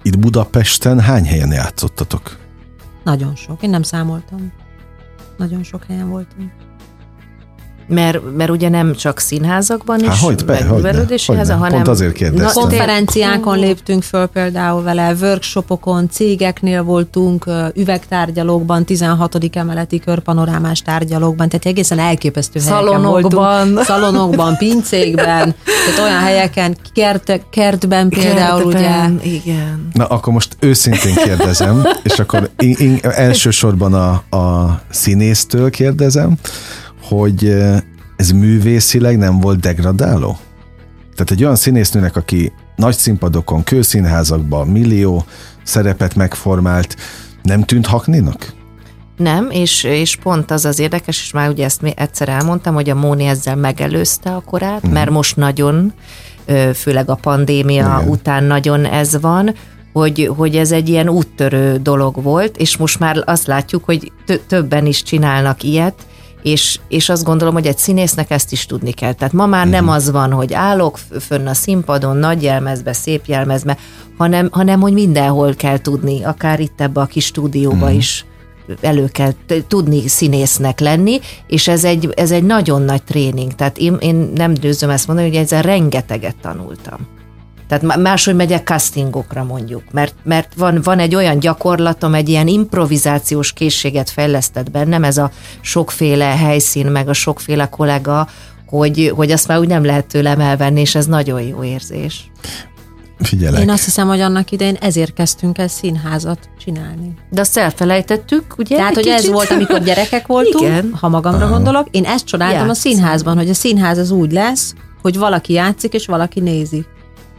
itt Budapesten hány helyen játszottatok? Nagyon sok. Én nem számoltam. Nagyon sok helyen voltunk. Mert, mert ugye nem csak színházakban is, Há, hogy, be, meg hogyne, művelődési hogyne. háza, hanem... Pont azért kérdeztem. Konferenciákon léptünk föl például vele, workshopokon, cégeknél voltunk, üvegtárgyalókban, 16. emeleti körpanorámás tárgyalókban, tehát egészen elképesztő Szalonokban. voltunk. Szalonokban, pincékben, tehát olyan helyeken, kert, kertben például ugye. Kertben, Igen. Na, akkor most őszintén kérdezem, és akkor in, in, elsősorban a, a színésztől kérdezem, hogy ez művészileg nem volt degradáló? Tehát egy olyan színésznőnek, aki nagy színpadokon, kőszínházakban millió szerepet megformált, nem tűnt hakninak? Nem, és, és pont az az érdekes, és már ugye ezt mi egyszer elmondtam, hogy a Móni ezzel megelőzte a korát, uh-huh. mert most nagyon, főleg a pandémia Igen. után nagyon ez van, hogy, hogy ez egy ilyen úttörő dolog volt, és most már azt látjuk, hogy többen is csinálnak ilyet, és, és azt gondolom, hogy egy színésznek ezt is tudni kell. Tehát ma már nem mhm. az van, hogy állok fönn a színpadon, nagy jelmezbe, szép jelmezbe, hanem, hanem hogy mindenhol kell tudni, akár itt ebbe a kis stúdióba uh-huh. is elő kell tudni színésznek lenni, és ez egy, ez egy nagyon nagy tréning. Tehát én, én nem győzöm ezt mondani, hogy ezzel rengeteget tanultam. Tehát máshogy megyek castingokra mondjuk, mert, mert van, van egy olyan gyakorlatom, egy ilyen improvizációs készséget fejlesztett bennem, ez a sokféle helyszín, meg a sokféle kollega, hogy, hogy azt már úgy nem lehet tőlem elvenni, és ez nagyon jó érzés. Figyelek. Én azt hiszem, hogy annak idején ezért kezdtünk el színházat csinálni. De azt elfelejtettük, ugye? Tehát, hogy kicsit? ez volt, amikor gyerekek voltunk, Igen. ha magamra Aha. gondolok. Én ezt csodáltam Játsz. a színházban, hogy a színház az úgy lesz, hogy valaki játszik, és valaki nézi.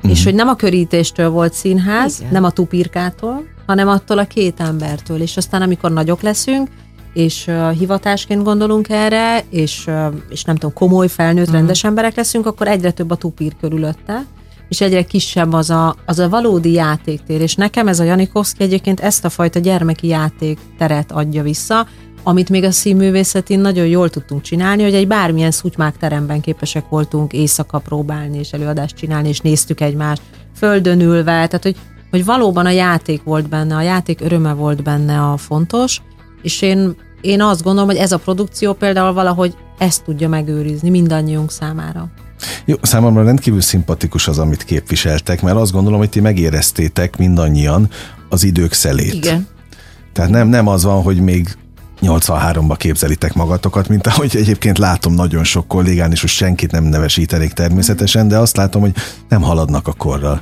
Uh-huh. És hogy nem a körítéstől volt színház, Igen. nem a tupirkától, hanem attól a két embertől. És aztán, amikor nagyok leszünk, és uh, hivatásként gondolunk erre, és, uh, és nem tudom, komoly, felnőtt, uh-huh. rendes emberek leszünk, akkor egyre több a tupír körülötte, és egyre kisebb az a, az a valódi játéktér. És nekem ez a Janikovszki egyébként ezt a fajta gyermeki játékteret adja vissza, amit még a színművészetén nagyon jól tudtunk csinálni, hogy egy bármilyen szutymák teremben képesek voltunk éjszaka próbálni és előadást csinálni, és néztük egymást földön ülve, tehát hogy, hogy valóban a játék volt benne, a játék öröme volt benne a fontos, és én, én azt gondolom, hogy ez a produkció például valahogy ezt tudja megőrizni mindannyiunk számára. Jó, számomra rendkívül szimpatikus az, amit képviseltek, mert azt gondolom, hogy ti megéreztétek mindannyian az idők szelét. Igen. Tehát nem, nem az van, hogy még 83-ba képzelitek magatokat, mint ahogy egyébként látom nagyon sok kollégán is, hogy senkit nem nevesítenék természetesen, de azt látom, hogy nem haladnak a korral.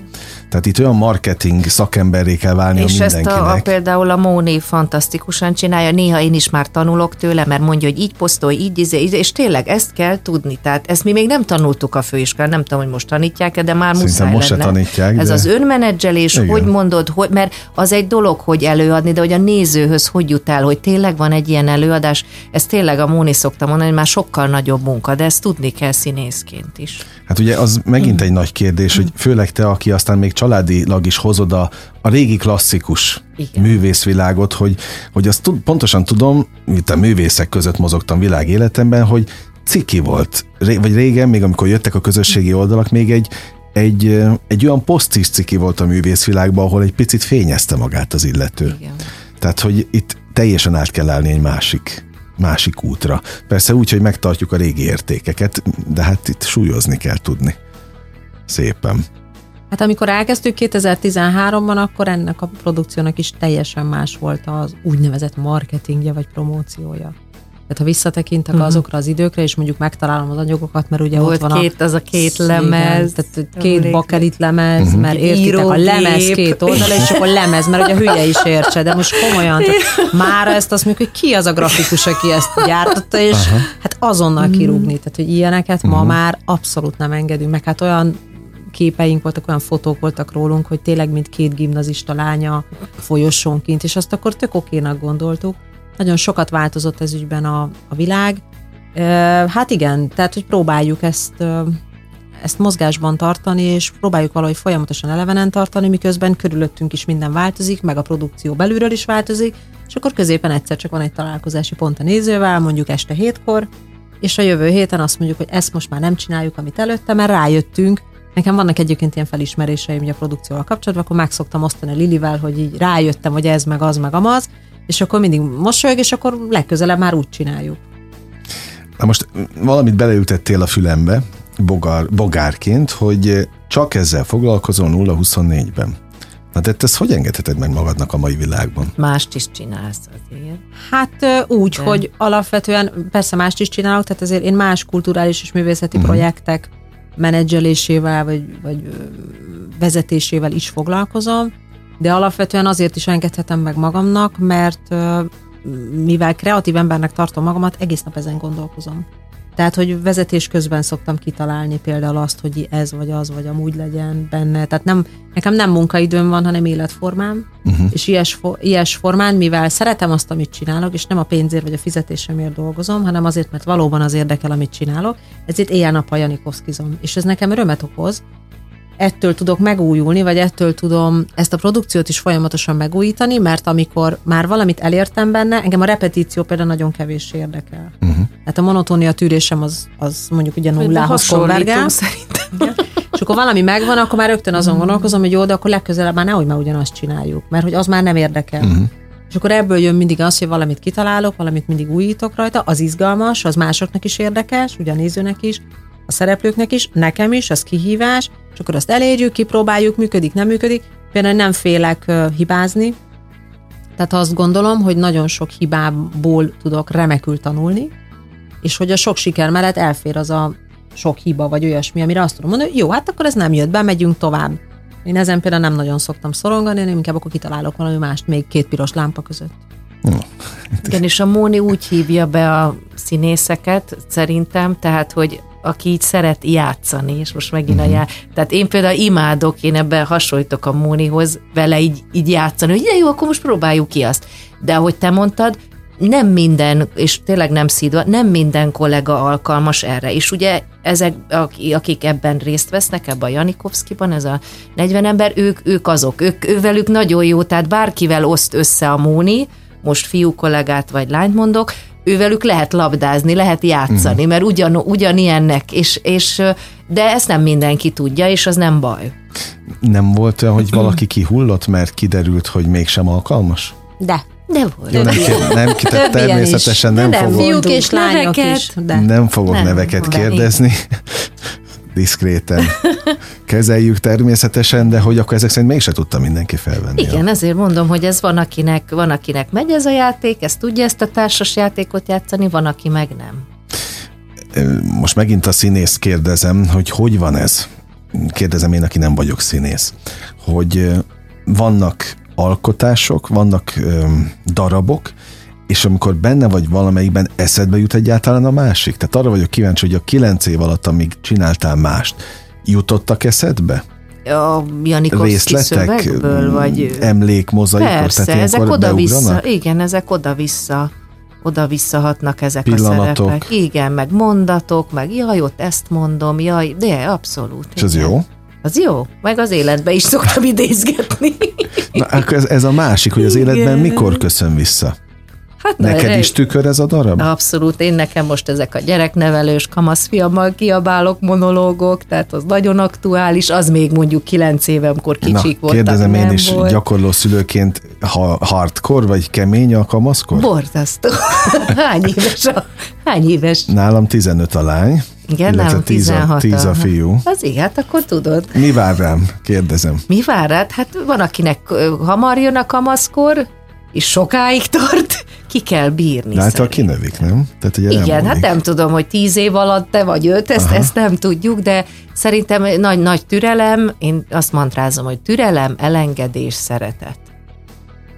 Tehát itt olyan marketing szakemberré kell válni És mindenkinek. ezt a, a, például a Móni fantasztikusan csinálja, néha én is már tanulok tőle, mert mondja, hogy így posztolj, így, így, így és tényleg ezt kell tudni. Tehát ezt mi még nem tanultuk a főiskolán, nem tudom, hogy most tanítják de már Szerintem muszáj most lenne. se tanítják. Ez de... az önmenedzselés, Igen. hogy mondod, hogy, mert az egy dolog, hogy előadni, de hogy a nézőhöz hogy jut el, hogy tényleg van egy ilyen előadás, ez tényleg a Móni szokta mondani, hogy már sokkal nagyobb munka, de ezt tudni kell színészként is. Hát ugye az megint egy nagy kérdés, hogy főleg te, aki aztán még családilag is hozod a, a régi klasszikus Igen. művészvilágot, hogy, hogy azt tud, pontosan tudom, mint a művészek között mozogtam világ életemben, hogy ciki volt, vagy régen, még amikor jöttek a közösségi oldalak, még egy, egy, egy olyan posztis ciki volt a művészvilágban, ahol egy picit fényezte magát az illető. Igen. Tehát, hogy itt teljesen át kell állni egy másik másik útra. Persze úgy, hogy megtartjuk a régi értékeket, de hát itt súlyozni kell tudni. Szépen. Hát amikor elkezdtük 2013-ban, akkor ennek a produkciónak is teljesen más volt az úgynevezett marketingje vagy promóciója. Tehát ha visszatekintek uh-huh. azokra az időkre, és mondjuk megtalálom az anyagokat, mert ugye Volt ott van két, a... az a két lemez. Tehát két bakelit lemez, uh-huh. mert értitek, a lemez két oldala, és akkor lemez, mert ugye a hülye is értse, de most komolyan, már ezt azt mondjuk, hogy ki az a grafikus, aki ezt gyártotta, és uh-huh. hát azonnal kirúgni. Tehát, hogy ilyeneket uh-huh. ma már abszolút nem engedünk, meg hát olyan képeink voltak, olyan fotók voltak rólunk, hogy tényleg mint két gimnazista lánya folyosónként, és azt akkor tök okénak gondoltuk. Nagyon sokat változott ez ügyben a, a világ. Hát igen, tehát hogy próbáljuk ezt ezt mozgásban tartani, és próbáljuk valahogy folyamatosan elevenen tartani, miközben körülöttünk is minden változik, meg a produkció belülről is változik, és akkor középen egyszer csak van egy találkozási pont a nézővel, mondjuk este hétkor, és a jövő héten azt mondjuk, hogy ezt most már nem csináljuk, amit előtte, mert rájöttünk, Nekem vannak egyébként ilyen felismeréseim a produkcióval kapcsolatban, akkor meg szoktam osztani Lilivel, hogy így rájöttem, hogy ez meg az meg amaz, és akkor mindig mosolyog, és akkor legközelebb már úgy csináljuk. Na most valamit beleütettél a fülembe, bogár, bogárként, hogy csak ezzel foglalkozol 0-24-ben. Na de te ezt hogy engedheted meg magadnak a mai világban? Mást is csinálsz azért. Hát úgy, de. hogy alapvetően persze mást is csinálok, tehát azért én más kulturális és művészeti uh-huh. projektek menedzselésével vagy, vagy vezetésével is foglalkozom, de alapvetően azért is engedhetem meg magamnak, mert mivel kreatív embernek tartom magamat, egész nap ezen gondolkozom. Tehát, hogy vezetés közben szoktam kitalálni például azt, hogy ez vagy az, vagy amúgy legyen benne. Tehát nem, nekem nem munkaidőm van, hanem életformám, uh-huh. és ilyes, ilyes formán, mivel szeretem azt, amit csinálok, és nem a pénzért vagy a fizetésemért dolgozom, hanem azért, mert valóban az érdekel, amit csinálok, ezért éjjel-nappal janikovszkizom. És ez nekem örömet okoz, ettől tudok megújulni, vagy ettől tudom ezt a produkciót is folyamatosan megújítani, mert amikor már valamit elértem benne, engem a repetíció például nagyon kevés érdekel. Uh-huh. Tehát a monotónia tűrésem az, az mondjuk ugye nullához konvergál. szerintem. És akkor valami megvan, akkor már rögtön azon gondolkozom, hogy jó, de akkor legközelebb már nehogy már ugyanazt csináljuk, mert hogy az már nem érdekel. Uh-huh. És akkor ebből jön mindig az, hogy valamit kitalálok, valamit mindig újítok rajta, az izgalmas, az másoknak is érdekes, ugye a nézőnek is, a szereplőknek is, nekem is, az kihívás, és akkor azt elérjük, kipróbáljuk, működik, nem működik. Például nem félek hibázni, tehát azt gondolom, hogy nagyon sok hibából tudok remekül tanulni, és hogy a sok siker mellett elfér az a sok hiba, vagy olyasmi, amire azt tudom mondani, hogy jó, hát akkor ez nem jött be, megyünk tovább. Én ezen például nem nagyon szoktam szorongani, én inkább akkor kitalálok valami mást még két piros lámpa között. Igen, és a Móni úgy hívja be a színészeket, szerintem, tehát, hogy aki így szeret játszani, és most megint uh-huh. a já... Tehát én például imádok, én ebben hasonlítok a Mónihoz, vele így, így játszani, hogy jó, akkor most próbáljuk ki azt. De ahogy te mondtad, nem minden, és tényleg nem szídva, nem minden kollega alkalmas erre. És ugye ezek, akik ebben részt vesznek, ebben a Janikovszkiban, ez a 40 ember, ők, ők azok, ők, ővelük nagyon jó, tehát bárkivel oszt össze a Móni, most fiú kollégát vagy lányt mondok, ővelük lehet labdázni, lehet játszani, uh-huh. mert ugyan, ugyanilyennek, és, és, de ezt nem mindenki tudja, és az nem baj. Nem volt olyan, hogy valaki kihullott, mert kiderült, hogy mégsem alkalmas? De. De volt. Jó, nem, kér, nem ki, természetesen nem, nem fogok, fiúk és lányok neveket. is. De. nem fogok Nem, neveket de kérdezni. Diszkréten kezeljük természetesen, de hogy akkor ezek szerint mégse tudta mindenki felvenni. Igen, ezért mondom, hogy ez van akinek, van, akinek megy ez a játék, ez tudja ezt a társas játékot játszani, van, aki meg nem. Most megint a színész kérdezem, hogy hogy van ez? Kérdezem én, aki nem vagyok színész. Hogy vannak alkotások, vannak darabok, és amikor benne vagy valamelyikben, eszedbe jut egyáltalán a másik? Tehát arra vagyok kíváncsi, hogy a kilenc év alatt, amíg csináltál mást, jutottak eszedbe? A Janikovszki Részletek, szövegből, vagy... emlék, mozaikok, Persze, tehát ezek oda-vissza, igen, ezek oda-vissza oda-vissza hatnak ezek Pillanatok. a szerepek. Igen, meg mondatok, meg jaj, ott ezt mondom, jaj, de abszolút. És igen. jó? Az jó, meg az életbe is szoktam idézgetni. Na, akkor ez, ez a másik, hogy az Igen. életben mikor köszön vissza? Hát Neked is tükör ez a darab? Abszolút, én nekem most ezek a gyereknevelős kamaszfiammal kiabálok monológok, tehát az nagyon aktuális, az még mondjuk kilenc éve, amikor kicsik Na, voltak, kérdezem nem én is, volt. gyakorló szülőként ha hardcore vagy kemény a kamaszkor? Borzasztó. Hány éves a, hány éves? Nálam 15 a lány, Igen, illetve nálam 10 a, 16 10 a fiú. Az igen, hát akkor tudod. Mi vár rám? Kérdezem. Mi vár rád? Hát van, akinek hamar jön a kamaszkor, és sokáig tart, ki kell bírni. De által szerintem. kinövik, nem? Tehát ugye Igen, hát múlik. nem tudom, hogy tíz év alatt te vagy öt, ezt, ezt nem tudjuk, de szerintem nagy, nagy türelem, én azt mantrázom, hogy türelem, elengedés, szeretet.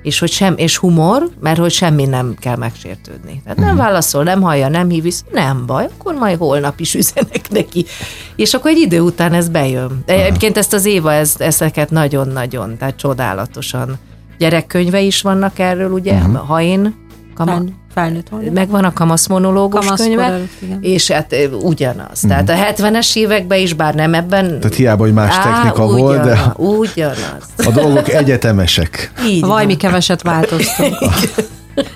És hogy sem, és humor, mert hogy semmi nem kell megsértődni. Tehát nem válaszol, nem hallja, nem hív nem baj, akkor majd holnap is üzenek neki. És akkor egy idő után ez bejön. De egyébként ezt az Éva, ez, ezeket nagyon-nagyon, tehát csodálatosan. Gyerekkönyve is vannak erről, ugye, uh-huh. ha én kama, Fel, felnőtt megvan a kamasz monológus Kamaszkor könyve, igen. és hát ö, ugyanaz. Tehát a 70-es években is, bár nem ebben... Tehát hiába, hogy más technika volt, de- ugyanaz, Ugyanaz. A dolgok egyetemesek. Így Vaj, mi keveset változtunk.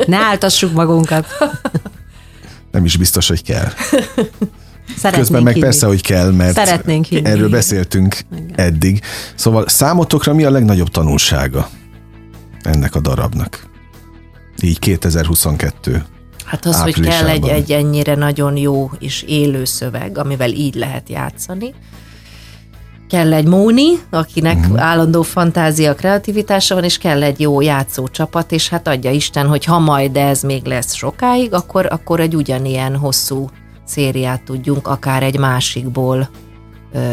Ne áltassuk magunkat. Nem is biztos, hogy kell. Szeretnénk Közben meg hinni. persze, hogy kell, mert Szeretnénk hinni. erről beszéltünk eddig. Szóval számotokra mi a legnagyobb tanulsága ennek a darabnak? Így 2022. Hát az, hogy kell egy, egy ennyire nagyon jó és élő szöveg, amivel így lehet játszani. Kell egy Móni, akinek uh-huh. állandó fantázia, kreativitása van, és kell egy jó játszócsapat, és hát adja Isten, hogy ha majd ez még lesz sokáig, akkor, akkor egy ugyanilyen hosszú szériát tudjunk akár egy másikból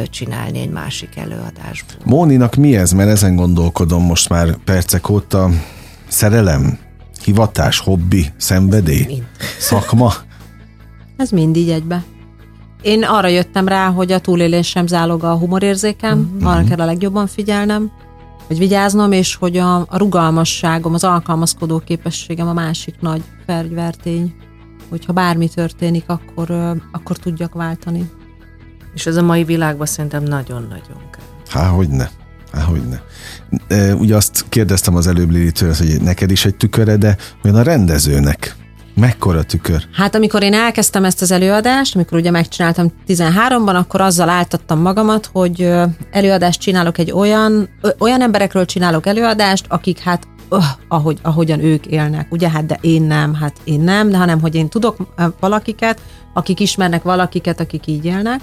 csinálni, egy másik előadásból. Móninak mi ez? Mert ezen gondolkodom most már percek óta. Szerelem? Hivatás? Hobbi? Szenvedély? Mind. Szakma? Ez mind így egybe. én arra jöttem rá, hogy a túlélésem záloga a humorérzékem, uh-huh. arra kell a legjobban figyelnem, hogy vigyáznom, és hogy a, a rugalmasságom, az alkalmazkodó képességem a másik nagy fegyvertény, hogyha bármi történik, akkor, akkor tudjak váltani. És ez a mai világban szerintem nagyon-nagyon kell. Há, hogy ne. Há, hogy ne. Ugye azt kérdeztem az előbb Lilitől, hogy neked is egy tüköre, de olyan a rendezőnek Mekkora tükör? Hát amikor én elkezdtem ezt az előadást, amikor ugye megcsináltam 13-ban, akkor azzal áltattam magamat, hogy előadást csinálok egy olyan, olyan emberekről csinálok előadást, akik hát öh, ahogy, ahogyan ők élnek, ugye, hát de én nem, hát én nem, de hanem, hogy én tudok valakiket, akik ismernek valakiket, akik így élnek,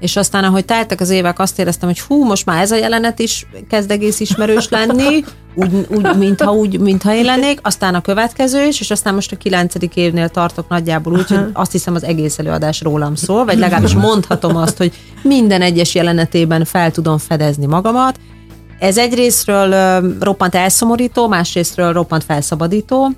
és aztán, ahogy teltek az évek, azt éreztem, hogy hú, most már ez a jelenet is kezd egész ismerős lenni, úgy, úgy mintha, úgy, mintha én lennék, aztán a következő is, és aztán most a kilencedik évnél tartok nagyjából úgy, hogy azt hiszem az egész előadás rólam szól, vagy legalábbis mondhatom azt, hogy minden egyes jelenetében fel tudom fedezni magamat. Ez egyrésztről roppant elszomorító, másrésztről roppant felszabadító,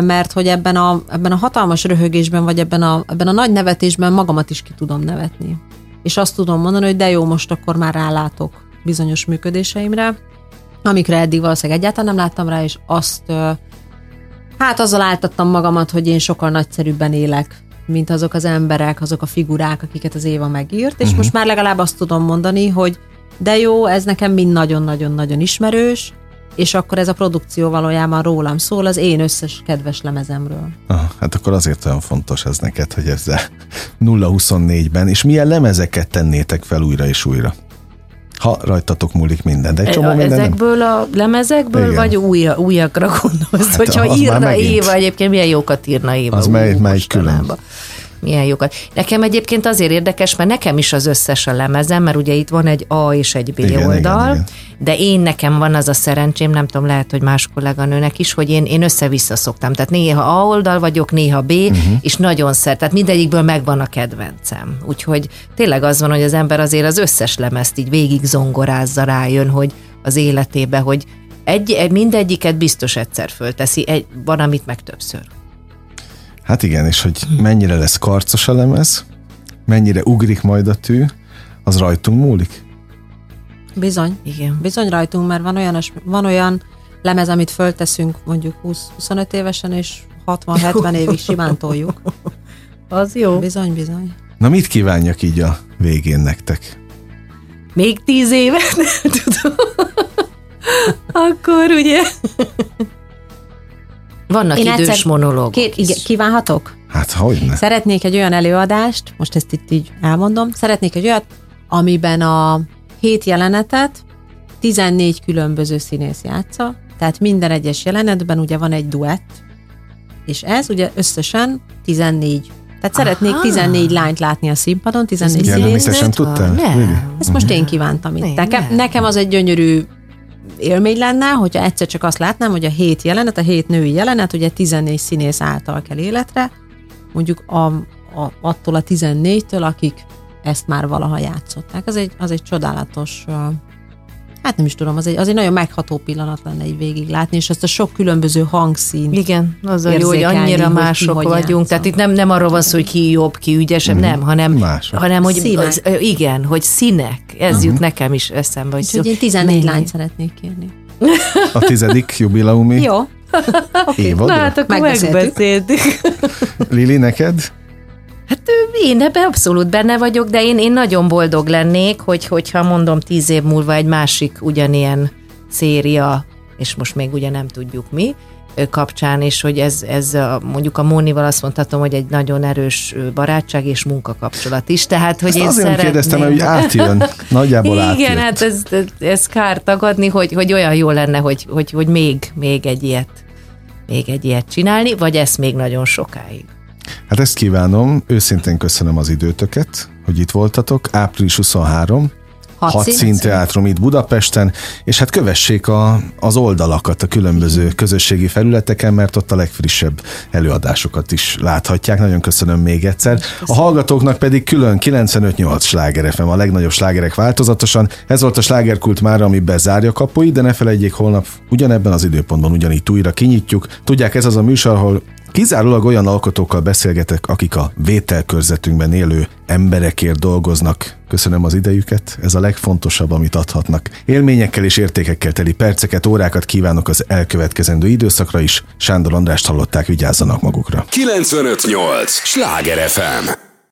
mert hogy ebben a, ebben a hatalmas röhögésben, vagy ebben a, ebben a nagy nevetésben magamat is ki tudom nevetni és azt tudom mondani, hogy de jó, most akkor már rálátok bizonyos működéseimre, amikre eddig valószínűleg egyáltalán nem láttam rá, és azt hát azzal áltattam magamat, hogy én sokkal nagyszerűbben élek, mint azok az emberek, azok a figurák, akiket az Éva megírt, és uh-huh. most már legalább azt tudom mondani, hogy de jó, ez nekem mind nagyon-nagyon-nagyon ismerős, és akkor ez a produkció valójában rólam szól, az én összes kedves lemezemről. Ah, hát akkor azért olyan fontos ez neked, hogy ezzel 0-24-ben, és milyen lemezeket tennétek fel újra és újra? Ha rajtatok múlik minden, de egy csomó minden Ezekből nem. a lemezekből, Igen. vagy új, újakra gondolsz? Hát hogyha írna Éva, egyébként milyen jókat írna Éva. Az mely, mely külön milyen jókat. Nekem egyébként azért érdekes, mert nekem is az összes a lemezem, mert ugye itt van egy A és egy B igen, oldal, igen, igen. de én nekem van az a szerencsém, nem tudom, lehet, hogy más kolléganőnek is, hogy én, én össze-vissza szoktam. Tehát néha A oldal vagyok, néha B, uh-huh. és nagyon szer, tehát mindegyikből megvan a kedvencem. Úgyhogy tényleg az van, hogy az ember azért az összes lemezt így végig zongorázza rájön, hogy az életébe, hogy egy, mindegyiket biztos egyszer fölteszi, egy, van, amit meg többször. Hát igen, és hogy mennyire lesz karcos a lemez, mennyire ugrik majd a tű, az rajtunk múlik? Bizony. Igen. Bizony rajtunk, mert van olyan, van olyan lemez, amit fölteszünk mondjuk 20-25 évesen, és 60-70 évig simán toljuk. Az jó. Bizony, bizony. Na mit kívánjak így a végén nektek? Még tíz évet, nem tudom. Akkor ugye... Vannak Én idős egyszer, monológok. Két, igen, kívánhatok? Hát hogy ne? Szeretnék egy olyan előadást, most ezt itt így elmondom, szeretnék egy olyat, amiben a hét jelenetet 14 különböző színész játsza, tehát minden egyes jelenetben ugye van egy duett, és ez ugye összesen 14 tehát Aha. szeretnék 14 lányt látni a színpadon, 14 színésznőt. tudtál? Nem. Ezt most én kívántam itt. Nekem, nekem az egy gyönyörű élmény lenne, hogyha egyszer csak azt látnám, hogy a hét jelenet, a hét női jelenet, ugye 14 színész által kell életre, mondjuk a, a, attól a 14-től, akik ezt már valaha játszották. Az egy, az egy csodálatos hát nem is tudom, az egy, az egy nagyon megható pillanat lenne így végig látni, és ezt a sok különböző hangszín. Igen, az a jó, hogy annyira mások ki, vagyunk. Játszom. Tehát itt nem, nem arról van szó, hogy ki jobb, ki ügyesebb, mm. nem, hanem, mások. hanem hogy az, igen, hogy színek. Ez uh-huh. jut nekem is eszembe. Hogy, hogy én 14 lányt szeretnék kérni. A tizedik jubileumi Jó. Okay. Na hát akkor megbeszéltük. Lili, neked? Hát én ebben abszolút benne vagyok, de én, én nagyon boldog lennék, hogy, hogyha mondom tíz év múlva egy másik ugyanilyen széria, és most még ugye nem tudjuk mi, kapcsán, és hogy ez, ez a, mondjuk a Mónival azt mondhatom, hogy egy nagyon erős barátság és munkakapcsolat is, tehát hogy Ezt én azért szeretném... kérdeztem, hogy átjön, nagyjából Igen, átjött. hát ez, ez kár tagadni, hogy, hogy olyan jó lenne, hogy, hogy, hogy még, még egy ilyet még egy ilyet csinálni, vagy ezt még nagyon sokáig. Hát ezt kívánom, őszintén köszönöm az időtöket, hogy itt voltatok. Április 23, Hat, hat színteátrum itt Budapesten, és hát kövessék a, az oldalakat a különböző közösségi felületeken, mert ott a legfrissebb előadásokat is láthatják. Nagyon köszönöm még egyszer. A hallgatóknak pedig külön 95-8 sláger FM, a legnagyobb slágerek változatosan. Ez volt a slágerkult már, ami bezárja kapuit, de ne felejtjék, holnap ugyanebben az időpontban ugyanígy újra kinyitjuk. Tudják, ez az a műsor, ahol Kizárólag olyan alkotókkal beszélgetek, akik a vételkörzetünkben élő emberekért dolgoznak. Köszönöm az idejüket, ez a legfontosabb, amit adhatnak. Élményekkel és értékekkel teli perceket, órákat kívánok az elkövetkezendő időszakra is. Sándor Andrást hallották, vigyázzanak magukra. 958! Sláger FM!